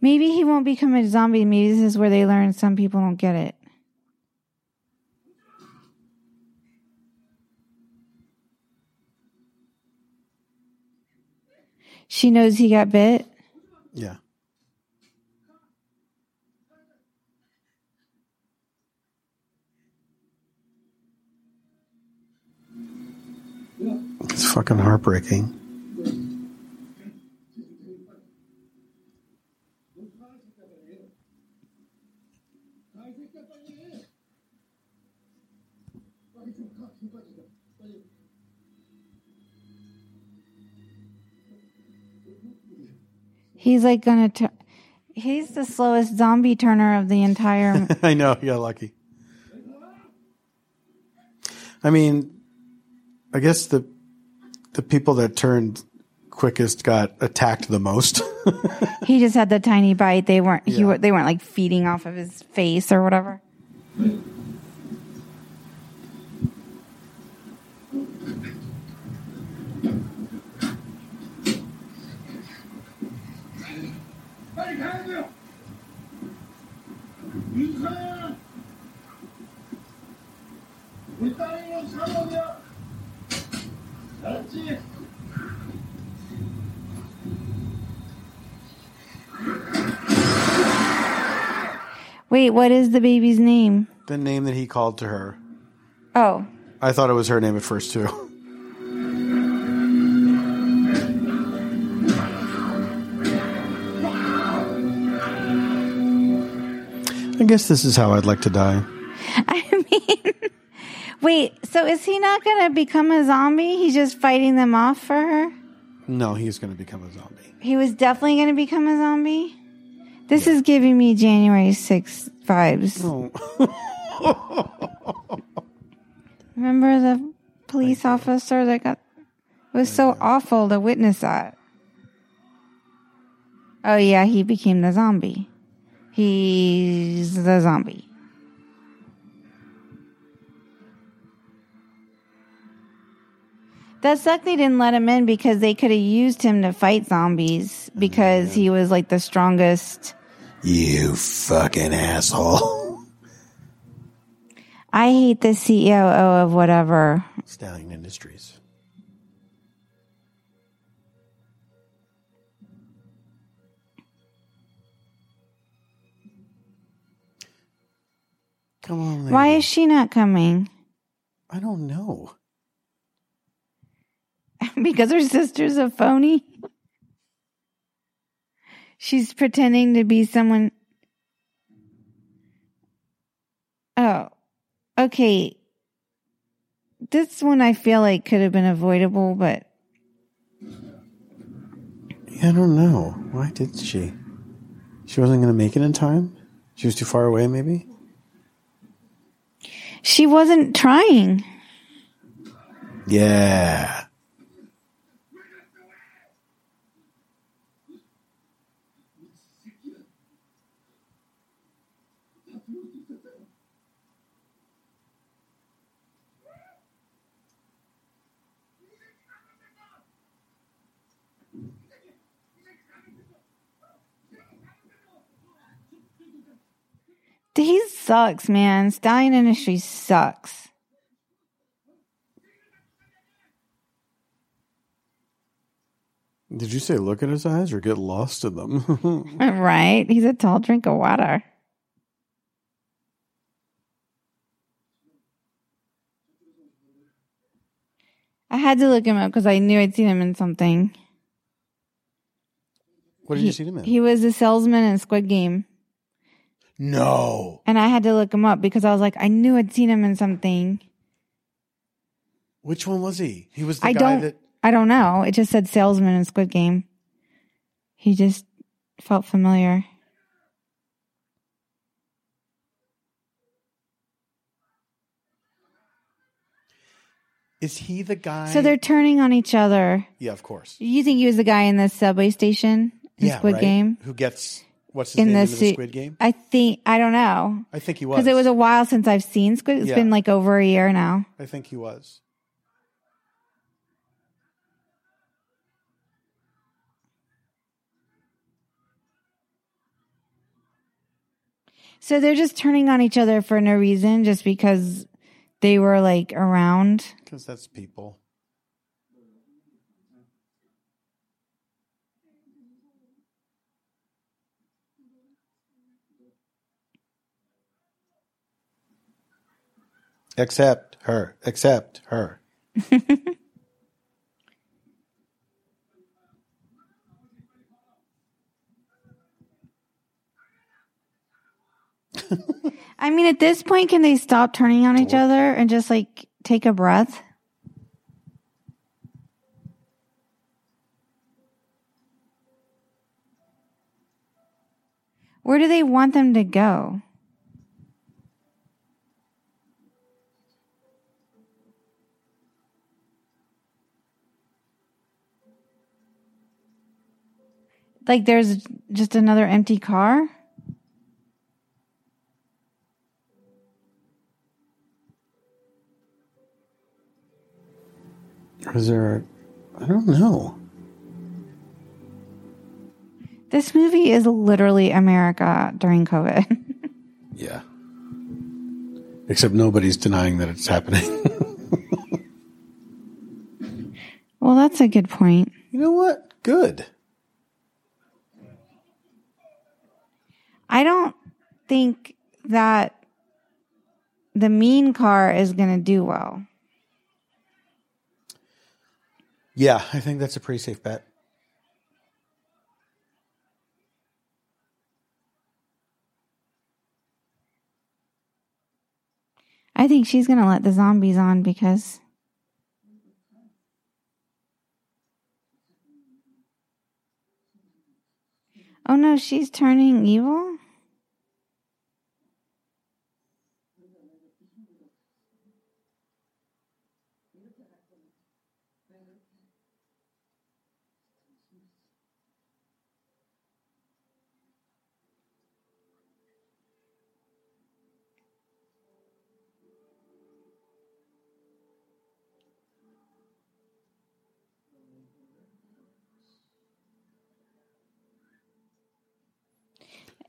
Maybe he won't become a zombie. Maybe this is where they learn some people don't get it. She knows he got bit. Yeah. It's fucking heartbreaking. He's like gonna. T- he's the slowest zombie turner of the entire. I know, you got lucky. I mean, I guess the the people that turned quickest got attacked the most. he just had the tiny bite. They weren't. He. Yeah. wa- They weren't like feeding off of his face or whatever. Wait, what is the baby's name? the name that he called to her. Oh, I thought it was her name at first too. I guess this is how I'd like to die. Wait. So is he not gonna become a zombie? He's just fighting them off for her. No, he's going to become a zombie. He was definitely gonna become a zombie. This is giving me January 6th vibes. Oh, Remember the police officer that got. It was so awful to witness that. Oh yeah, he became the zombie. He's the zombie. That sucked they didn't let him in because they could have used him to fight zombies because he was like the strongest. You fucking asshole. I hate the CEO of whatever. Stallion Industries. Come on, lady. Why is she not coming? I don't know. because her sister's a phony. She's pretending to be someone. Oh, okay. This one I feel like could have been avoidable, but Yeah, I don't know. Why did she? She wasn't going to make it in time? She was too far away, maybe? she wasn't trying. Yeah. He sucks, man. Stallion industry sucks. Did you say look at his eyes or get lost in them? Right? He's a tall drink of water. I had to look him up because I knew I'd seen him in something. what did he, you see him in? He was a salesman in Squid Game. No. And I had to look him up because I was like, I knew I'd seen him in something. Which one was he? He was the I guy don't that. I don't know. It just said salesman in Squid Game. He just felt familiar. Is he the guy? So they're turning on each other. Yeah, of course. You think he was the guy in the subway station in yeah, Squid right? Game? Who gets. What's his In name the in the. Squid Game? I think I don't know I think he was. because it was a while since I've seen Squid. It's Yeah. been like over a year now. I think he was. So they're just turning on each other for no reason, just because they were like around. Because that's people. Accept her. Accept her. I mean, at this point, can they stop turning on each oh. other and just like take a breath? Where do they want them to go? Like there's just another empty car? Or is there. I don't know. This movie is literally America during COVID. Yeah. Except nobody's denying that it's happening. well, that's a good point. you know what? Good. I don't think that the mean car is going to do well. Yeah, I think that's a pretty safe bet. I think she's going to let the zombies on because Oh no, she's turning evil?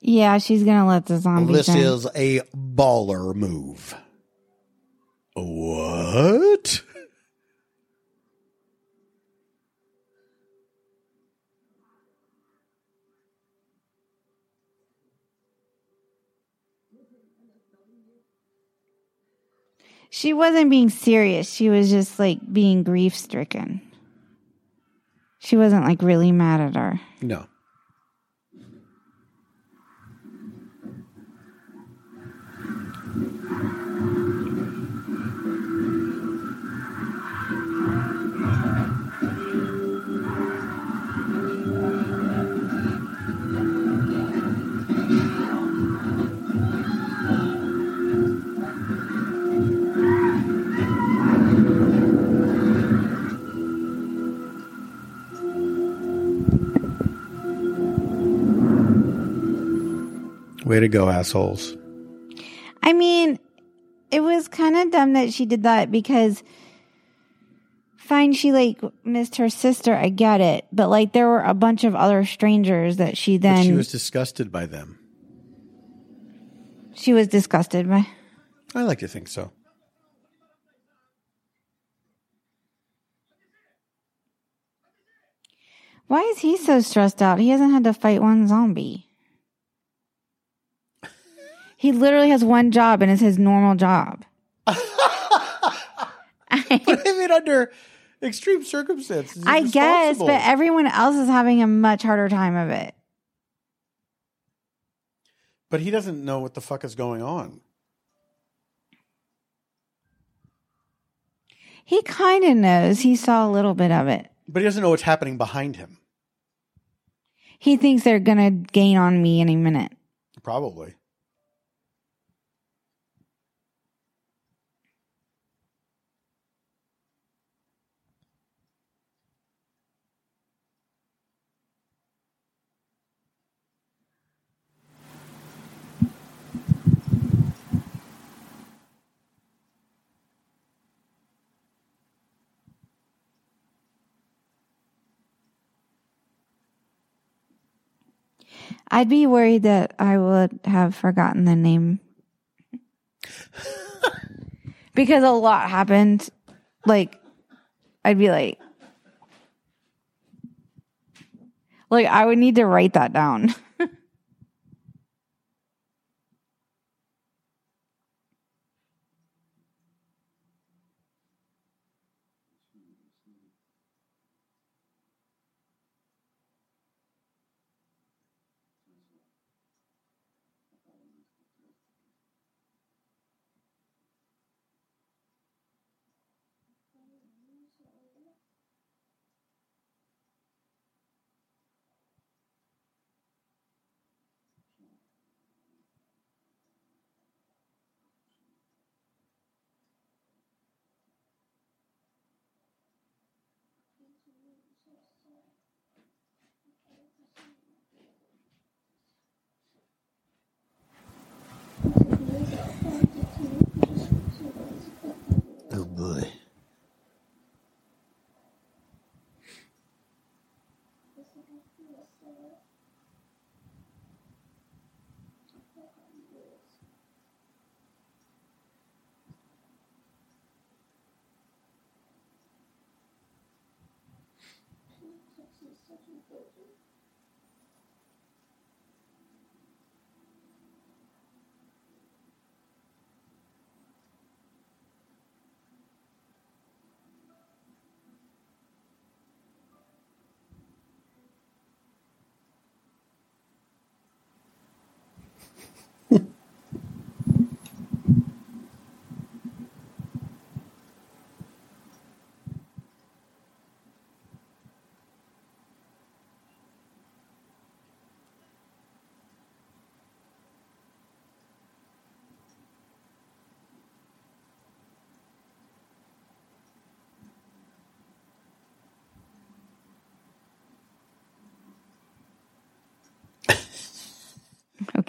Yeah, she's gonna let the zombie. this is a baller move. What? She wasn't being serious. She was just like being grief stricken. She wasn't like really mad at her. No. Way to go, assholes. I mean, it was kind of dumb that she did that because fine, she like missed her sister. I get it. But like there were a bunch of other strangers that she But then she was disgusted by them. she was disgusted by. I like to think so. Why is he so stressed out? He hasn't had to fight one zombie. He literally has one job and it's his normal job. But I mean, under extreme circumstances, I guess, but everyone else is having a much harder time of it. but he doesn't know what the fuck is going on. He kind of knows. He saw a little bit of it. But he doesn't know what's happening behind him. He thinks they're going to gain on me any minute. Probably. I'd be worried that I would have forgotten the name. because a lot happened. Like, I'd be like, like, I would need to write that down.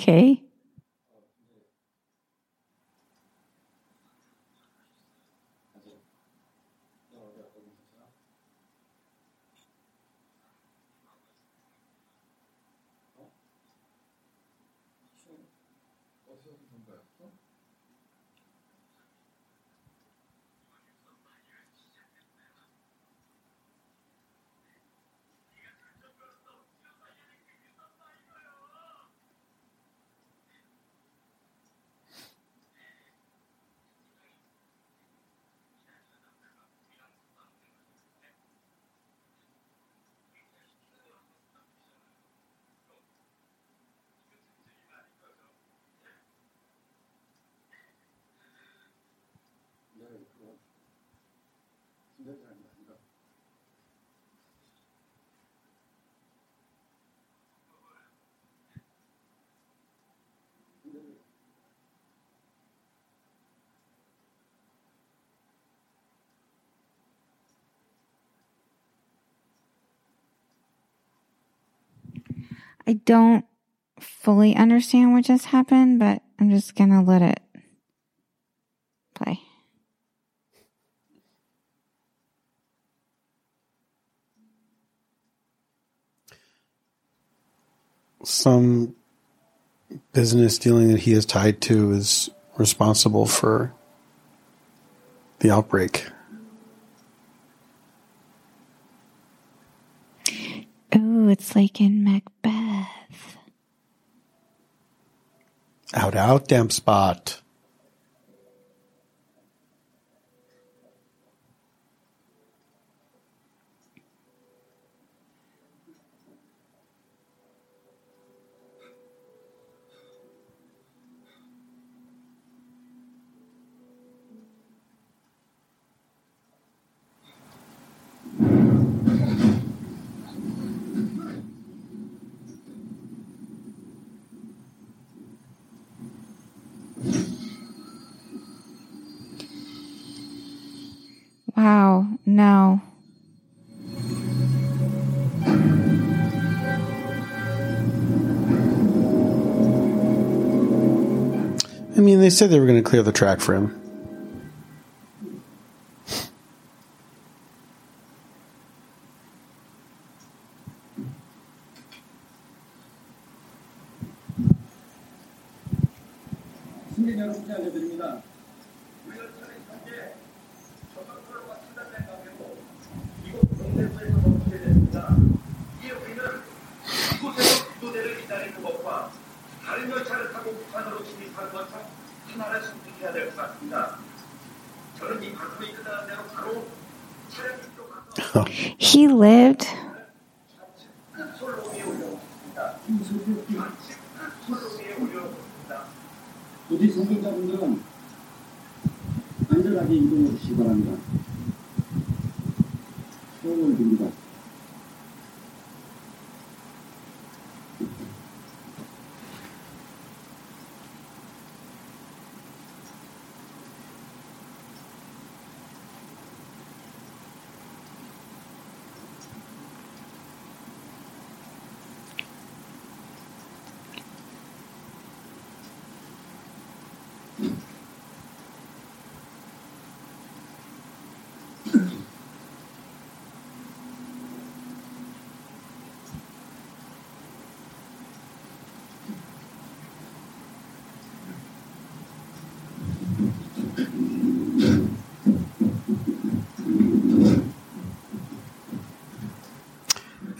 Okay. I don't fully understand what just happened, but I'm just gonna let it play. Some business dealing that he is tied to is responsible for the outbreak. Oh, it's like in Macbeth. out, out, damn spot. Wow, no. I mean, they said they were going to clear the track for him.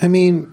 I mean,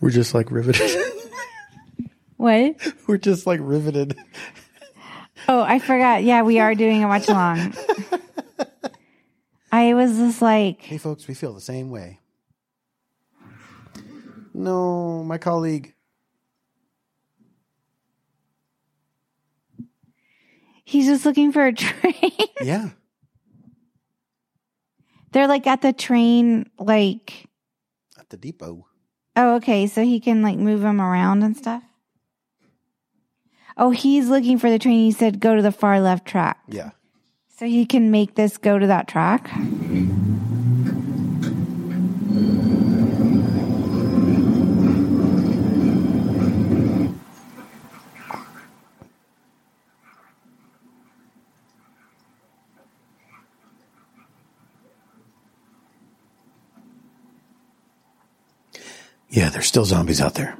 We're just like riveted. What? We're just like riveted. Oh, I forgot. Yeah, we are doing a watch along. I was just like, Hey, folks, we feel the same way. No, my colleague. he's just looking for a train. Yeah. They're like at the train, like, At the depot. Oh, okay. So he can like move him around and stuff. Oh, he's looking for the train. He said, go to the far left track. Yeah. So he can make this go to that track. Yeah, there's still zombies out there.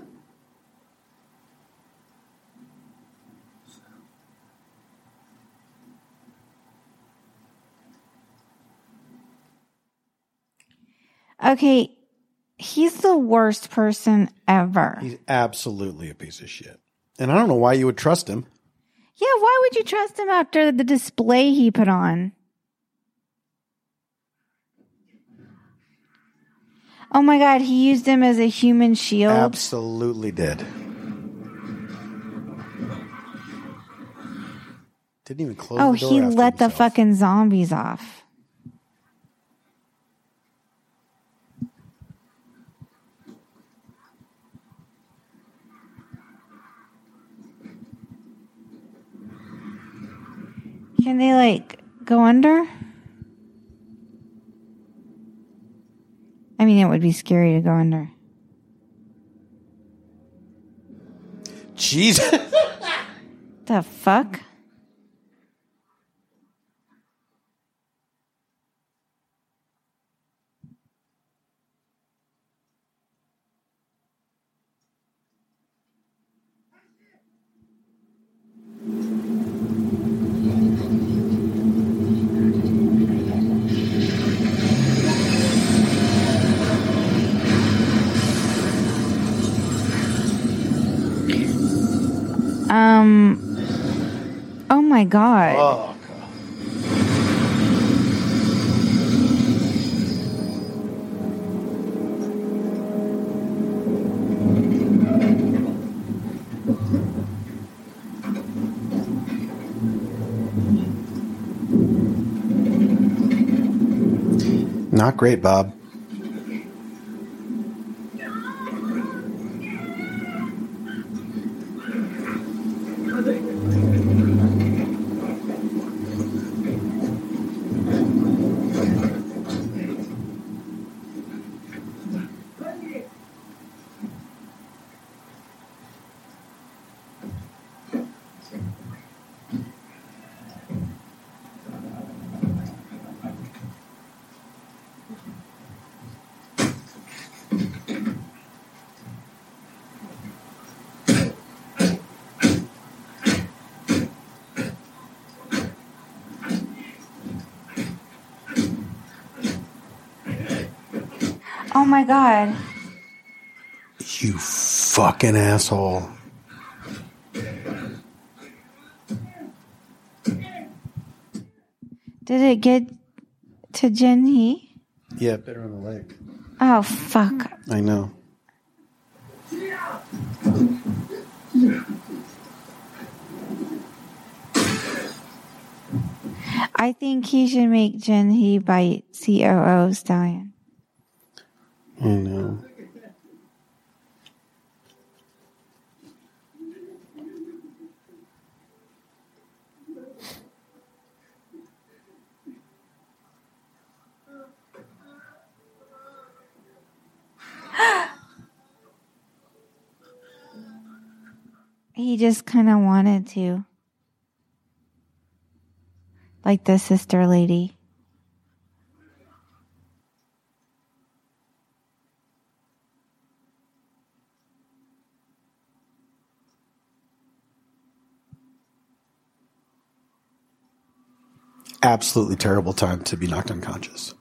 Okay. He's the worst person ever. He's absolutely a piece of shit. And I don't know why you would trust him. Yeah, why would you trust him after the display he put on? Oh my god, he used him as a human shield. Absolutely did. Didn't even close oh, the door he let the fucking zombies off. Can they like go under? I mean, it would be scary to go under. Jesus. The fuck? My god. oh, God. Not great, Bob. Oh my god. You fucking asshole. Did it get to Jin-hee? Yeah, better on the leg. Oh fuck. I know. I think he should make Jin-hee bite COO Stallion. I know. He just kind of wanted to. Like the sister lady. absolutely terrible time to be knocked unconscious.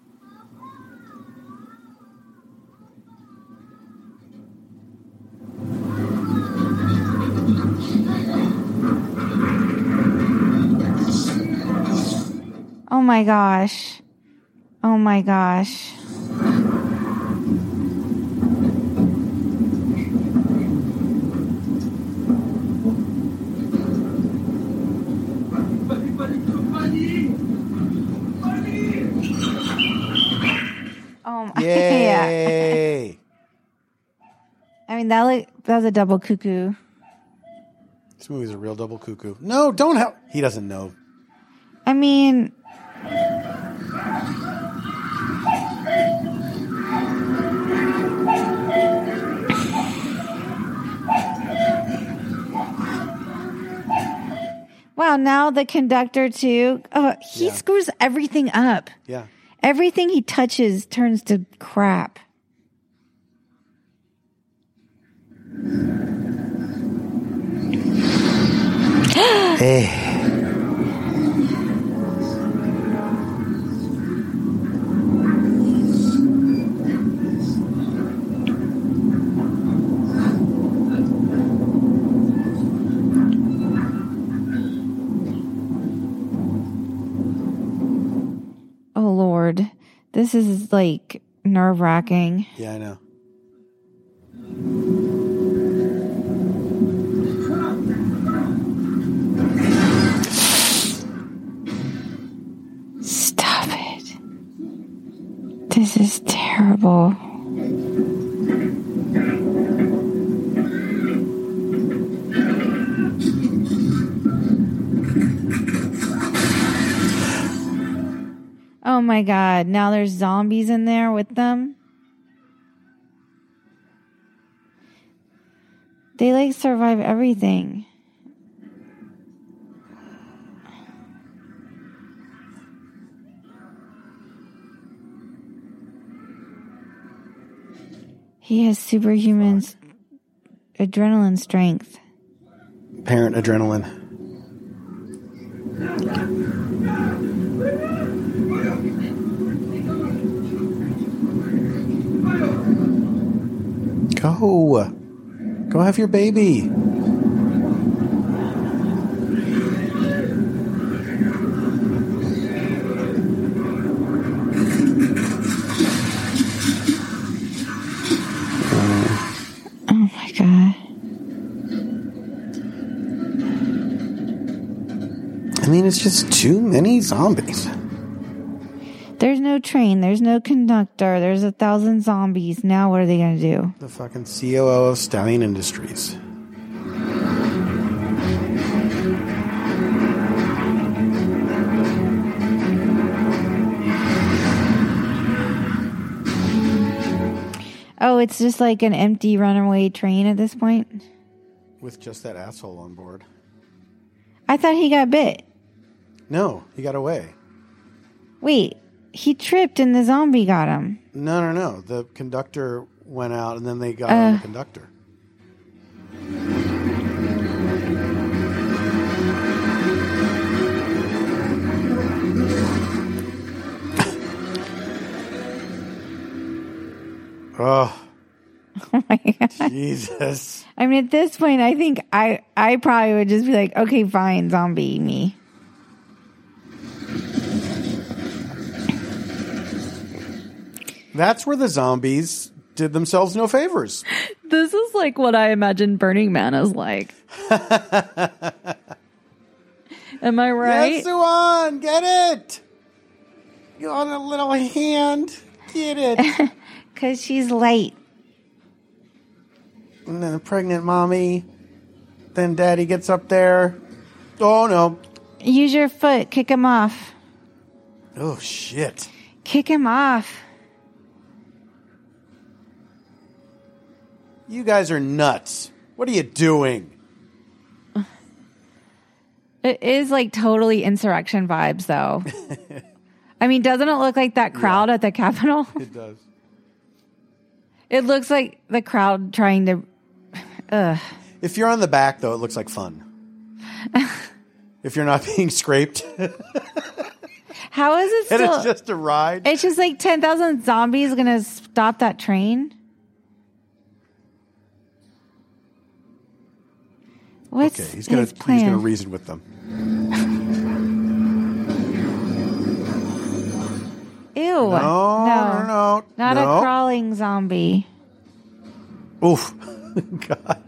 Oh my gosh. Oh my gosh. Oh my yeah. Yay! I mean that look that was a double cuckoo. this movie's a real double cuckoo. No, don't help. He doesn't know. I mean Wow, now the conductor too. Oh, he Yeah. screws everything up. Yeah. Everything he touches turns to crap. Hey. Lord, this is like nerve wracking. Yeah, I know. Stop it. This is terrible. Oh my god, now there's zombies in there with them. They like survive everything. He has superhuman adrenaline strength. Parent adrenaline. Go. Go have your baby. Oh my god. I mean, it's just too many zombies. There's no train, there's no conductor, there's a thousand zombies. Now what are they going to do? The fucking COO of Stallion Industries. Oh, it's just like an empty runaway train at this point. With just that asshole on board. I thought he got bit. No, he got away. Wait, he tripped and the zombie got him. No, no, no. The conductor went out and then they got on the Uh. conductor. oh, Oh my god. Jesus. I mean, at this point, I think I I probably would just be like, okay, fine, zombie me. That's where the zombies did themselves no favors. This is like what I imagine Burning Man is like. Am I right? Yes, Suan, get it. You on a little hand. Get it. Because she's late. and then a pregnant mommy. Then daddy gets up there. Oh no. Use your foot. Kick him off. Oh shit. Kick him off. You guys are nuts. What are you doing? It is like totally insurrection vibes, though. I mean, doesn't it look like that crowd at the Capitol? It does. It looks like the crowd trying to. Ugh. If you're on the back though, it looks like fun. if you're not being scraped, How is it still? it's just a ride. It's just like 10,000 zombies gonna stop that train? What's Okay, he's gonna his he's gonna reason with them. Ew. No, no, no. Not no. a crawling zombie. Oof. God.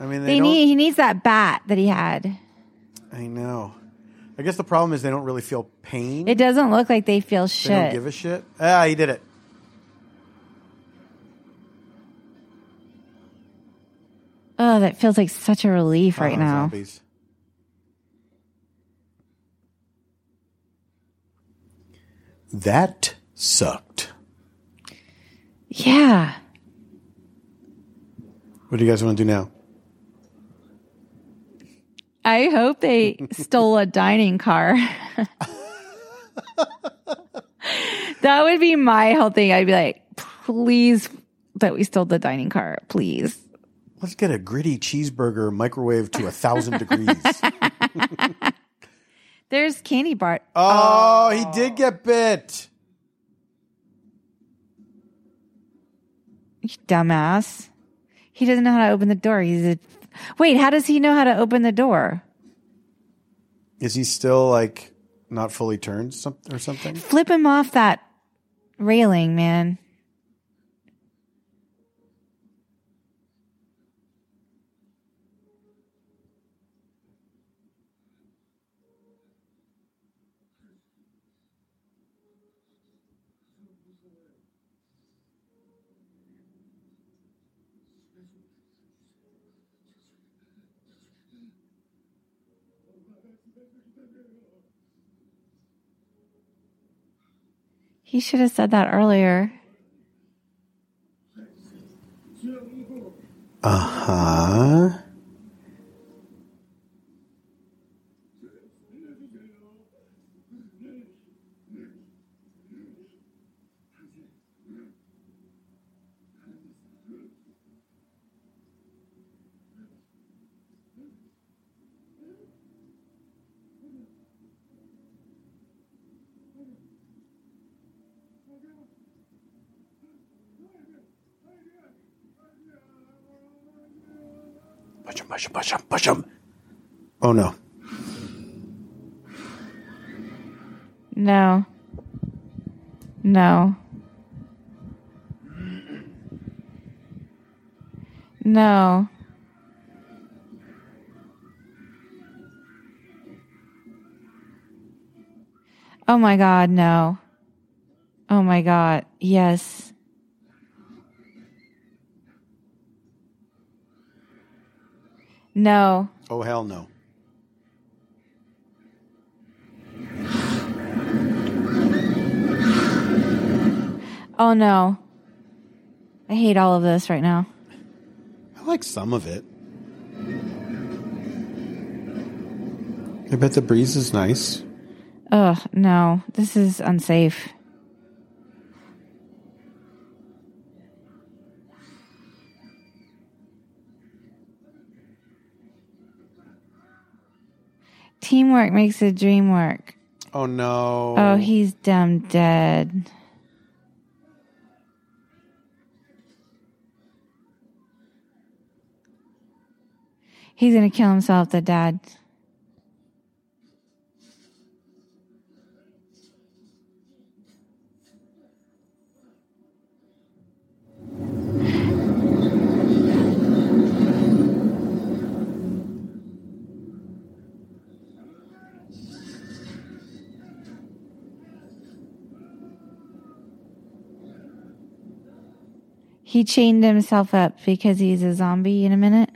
I mean, they, They need, he needs that bat that he had. I know. I guess the problem is they don't really feel pain. It doesn't look like they feel they don't shit. give a shit. Ah, he did it. Oh, that feels like such a relief right Oh, now. Zombies. That sucked. Yeah. What do you guys want to do now? I hope they stole a dining car. that would be my whole thing. I'd be like, please that we stole the dining car, please. Let's get a gritty cheeseburger microwave to a thousand degrees. There's candy bar. Oh, he oh. did get bit. You dumbass. He doesn't know how to open the door. He's a Wait, how does he know how to open the door? Is he still like not fully turned or something? Flip him off that railing, man. He should have said that earlier. Uh huh. Push him, push him, push him. Oh no. No. No. No. Oh my God, no. Oh my God, yes. No. Oh hell no. Oh no. I hate all of this right now. I like some of it. I bet the breeze is nice. Ugh, no. This is unsafe. Teamwork makes the dream work. Oh no. Oh, he's dumb dead. He's gonna kill himself, the dad. He chained himself up because he's a zombie in a minute.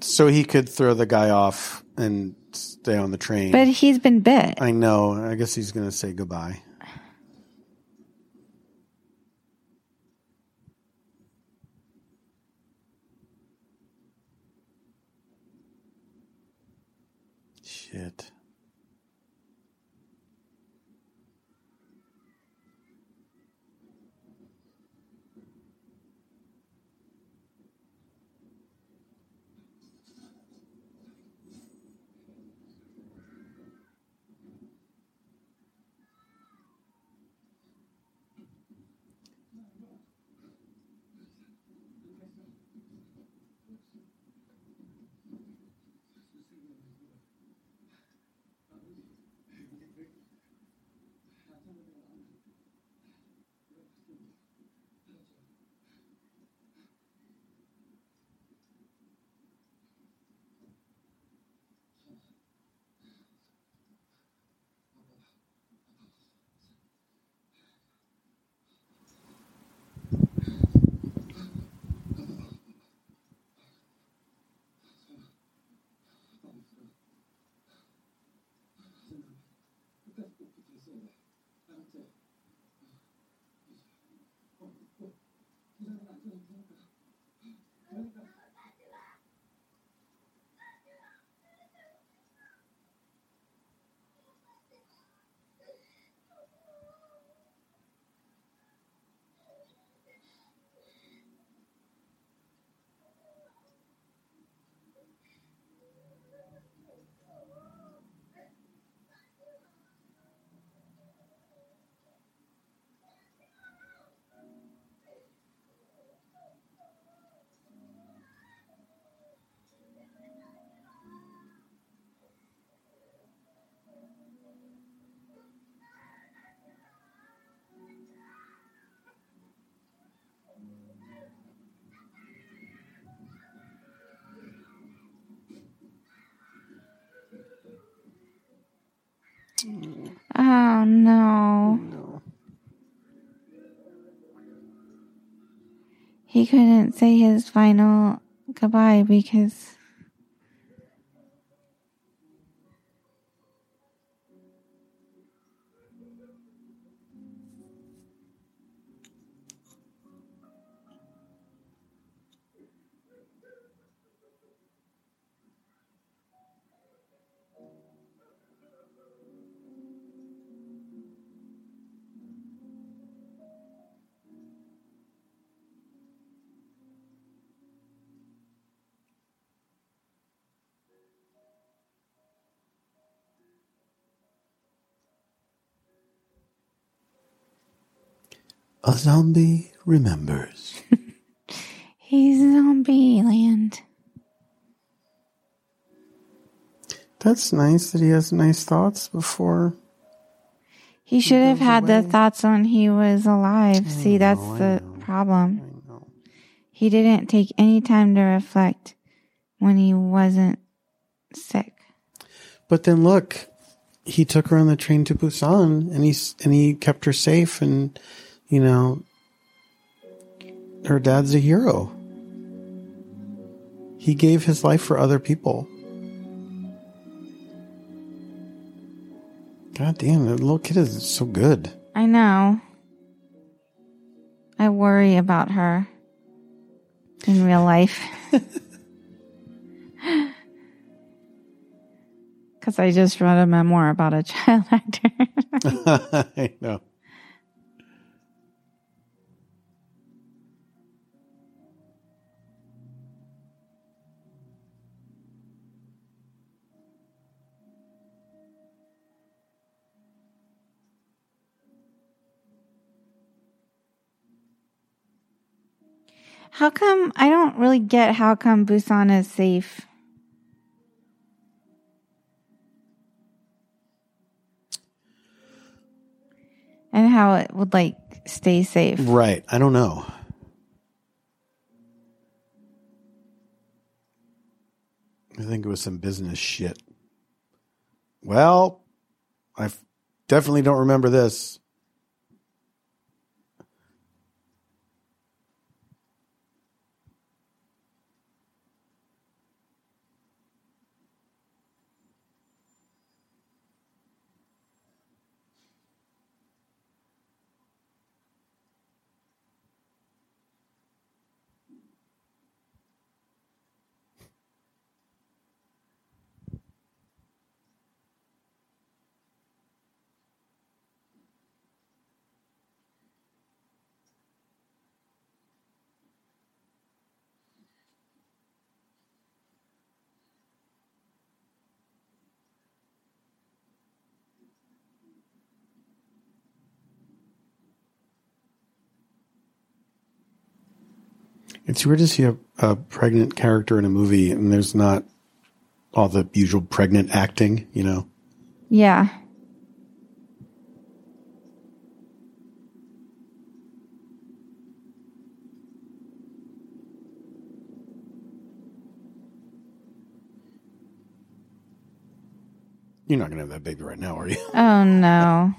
so he could throw the guy off and stay on the train. But he's been bit. I know. I guess he's going to say goodbye. Shit. No. No. He couldn't say his final goodbye because A zombie remembers. he's zombie land. That's nice that he has nice thoughts before. He should have had the thoughts when he was alive. See, that's know, I the know. problem. I. He didn't take any time to reflect when he wasn't sick. But then look, he took her on the train to Busan, and he and he kept her safe, and you know, her dad's a hero. He gave his life for other people. God damn, that little kid is so good. I know. I worry about her in real life. Because I just read a memoir about a child actor. I know. How come I don't really get how come Busan is safe? And how it would like stay safe. Right. I don't know. I think it was some business shit. Well, I definitely don't remember this. It's weird to see a, a pregnant character in a movie and there's not all the usual pregnant acting, you know? Yeah. You're not going to have that baby right now, are you? Oh no.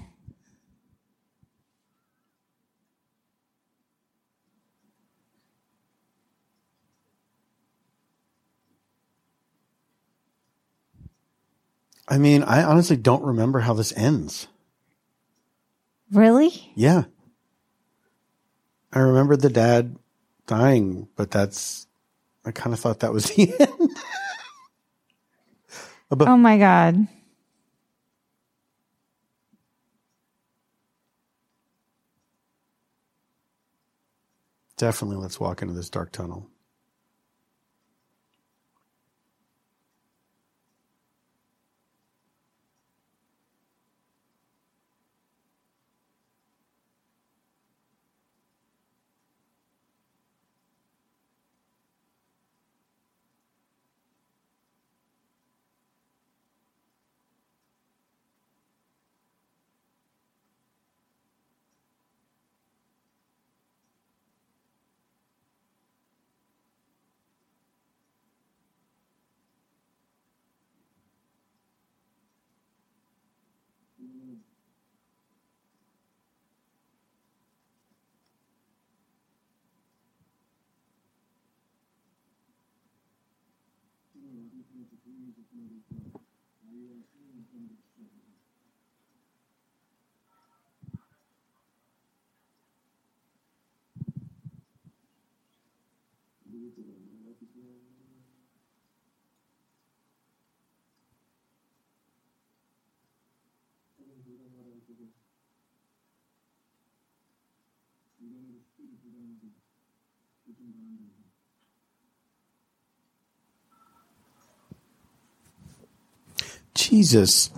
I mean, I honestly don't remember how this ends. Really? Yeah. I remember the dad dying, but that's, I kind of thought that was the end. but Oh my god. definitely let's walk into this dark tunnel. 이런 것들이 불안하고 요즘 말하는 Jesus.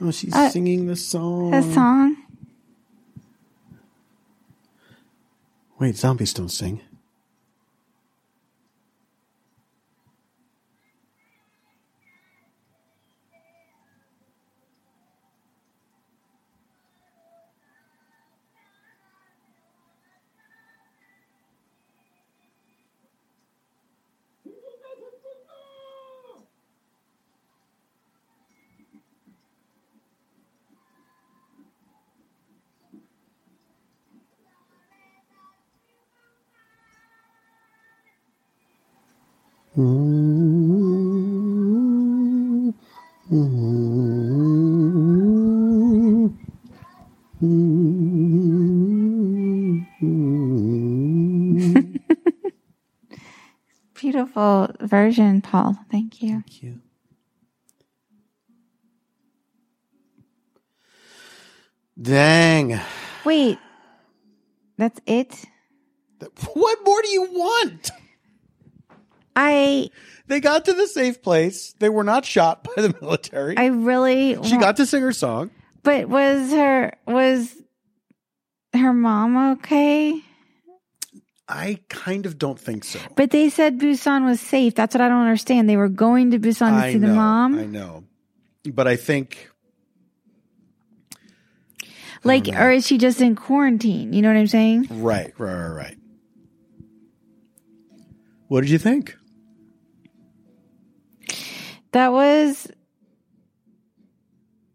Oh, she's Uh, singing the song. The song. Wait, zombies don't sing. Version, Paul. Thank you. Thank you. Dang. Wait, that's it? What more do you want? I They got to the safe place. They were not shot by the military. I really she wa- got to sing her song. But was her was her mom okay? I kind of don't think so. But they said Busan was safe. That's what I don't understand. They were going to Busan to I see know, the mom. I know. But I think Like, or is she just in quarantine? You know what I'm saying? right, right, right, right. What did you think? That was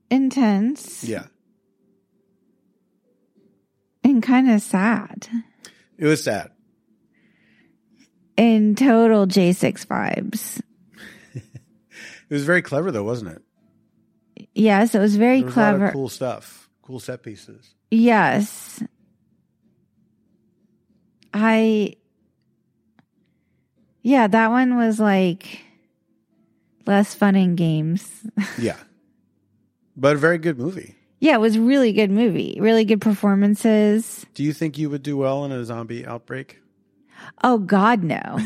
intense Yeah. and kind of sad. It was sad. In total J6 vibes. It was very clever though, wasn't it? Yes, it was very was clever. cool stuff. Cool set pieces. Yes. I Yeah, that one was like less fun in games. Yeah. But a very good movie. yeah, it was really good movie. Really good performances. Do you think you would do well in a zombie outbreak? Oh god no.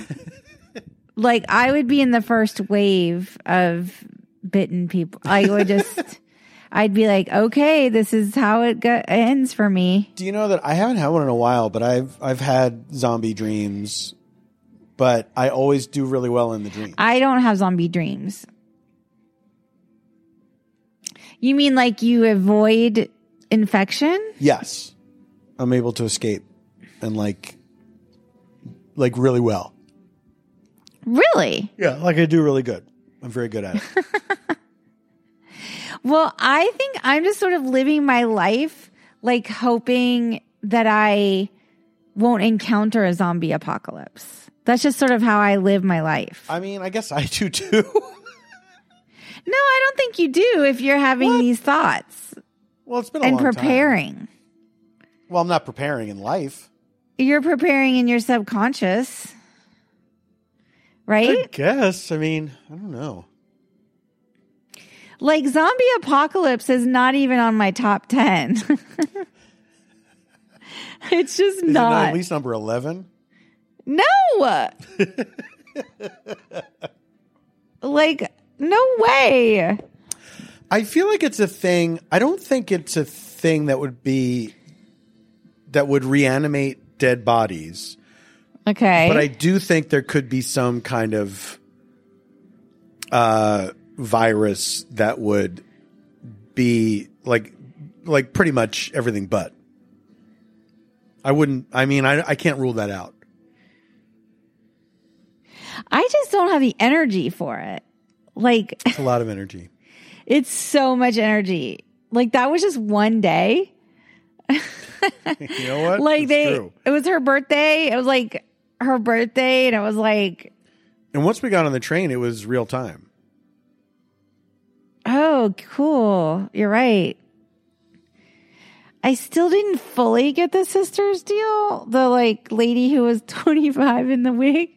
like I would be in the first wave of bitten people. I would just I'd be like, "Okay, this is how it go- ends for me." Do you know that I haven't had one in a while, but I've I've had zombie dreams, but I always do really well in the dream. I don't have zombie dreams. You mean like you avoid infection? yes. I'm able to escape and like like really well. Really? Yeah, like I do really good. I'm very good at it. Well, I think I'm just sort of living my life like hoping that I won't encounter a zombie apocalypse. That's just sort of how I live my life. I mean, I guess I do too. No, I don't think you do if you're having these thoughts well, it's been a and long time. preparing. Well, I'm not preparing in life. You're preparing in your subconscious. Right? I guess. I mean, I don't know. Like zombie apocalypse is not even on my top 10. it's just Is it not. not at least number eleven? no. like no way. I feel like it's a thing. I don't think it's a thing that would be that would reanimate dead bodies, Okay. but I do think there could be some kind of uh, virus that would be like like pretty much everything but. I wouldn't. I mean, I I can't rule that out. I just don't have the energy for it. Like It's a lot of energy. it's so much energy. Like that was just one day. You know what? Like It's they true. it was her birthday. It was like her birthday and it was like, And once we got on the train, it was real time. "Oh, cool. You're right." I still didn't fully get the sisters deal. The like lady who was 25 in the wig.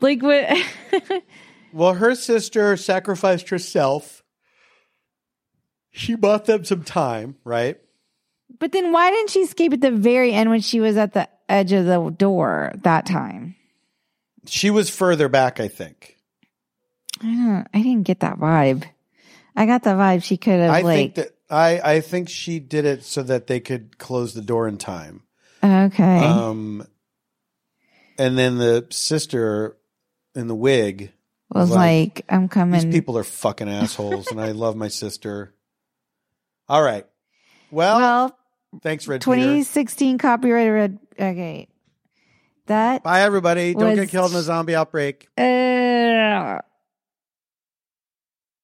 Like what Well, her sister sacrificed herself. She bought them some time, right? But then why didn't she escape at the very end when she was at the edge of the door that time? She was further back, I think. I don't I didn't get that vibe. I got the vibe she could have I like think that I I think she did it so that they could close the door in time. okay. Um, and then the sister in the wig. was like, like, I'm coming." These people are fucking assholes, and I love my sister. All right. Well, well, thanks, Red Peter. 2016 copyrighted red. Okay. That Bye, everybody. Don't was- get killed in a zombie outbreak. uh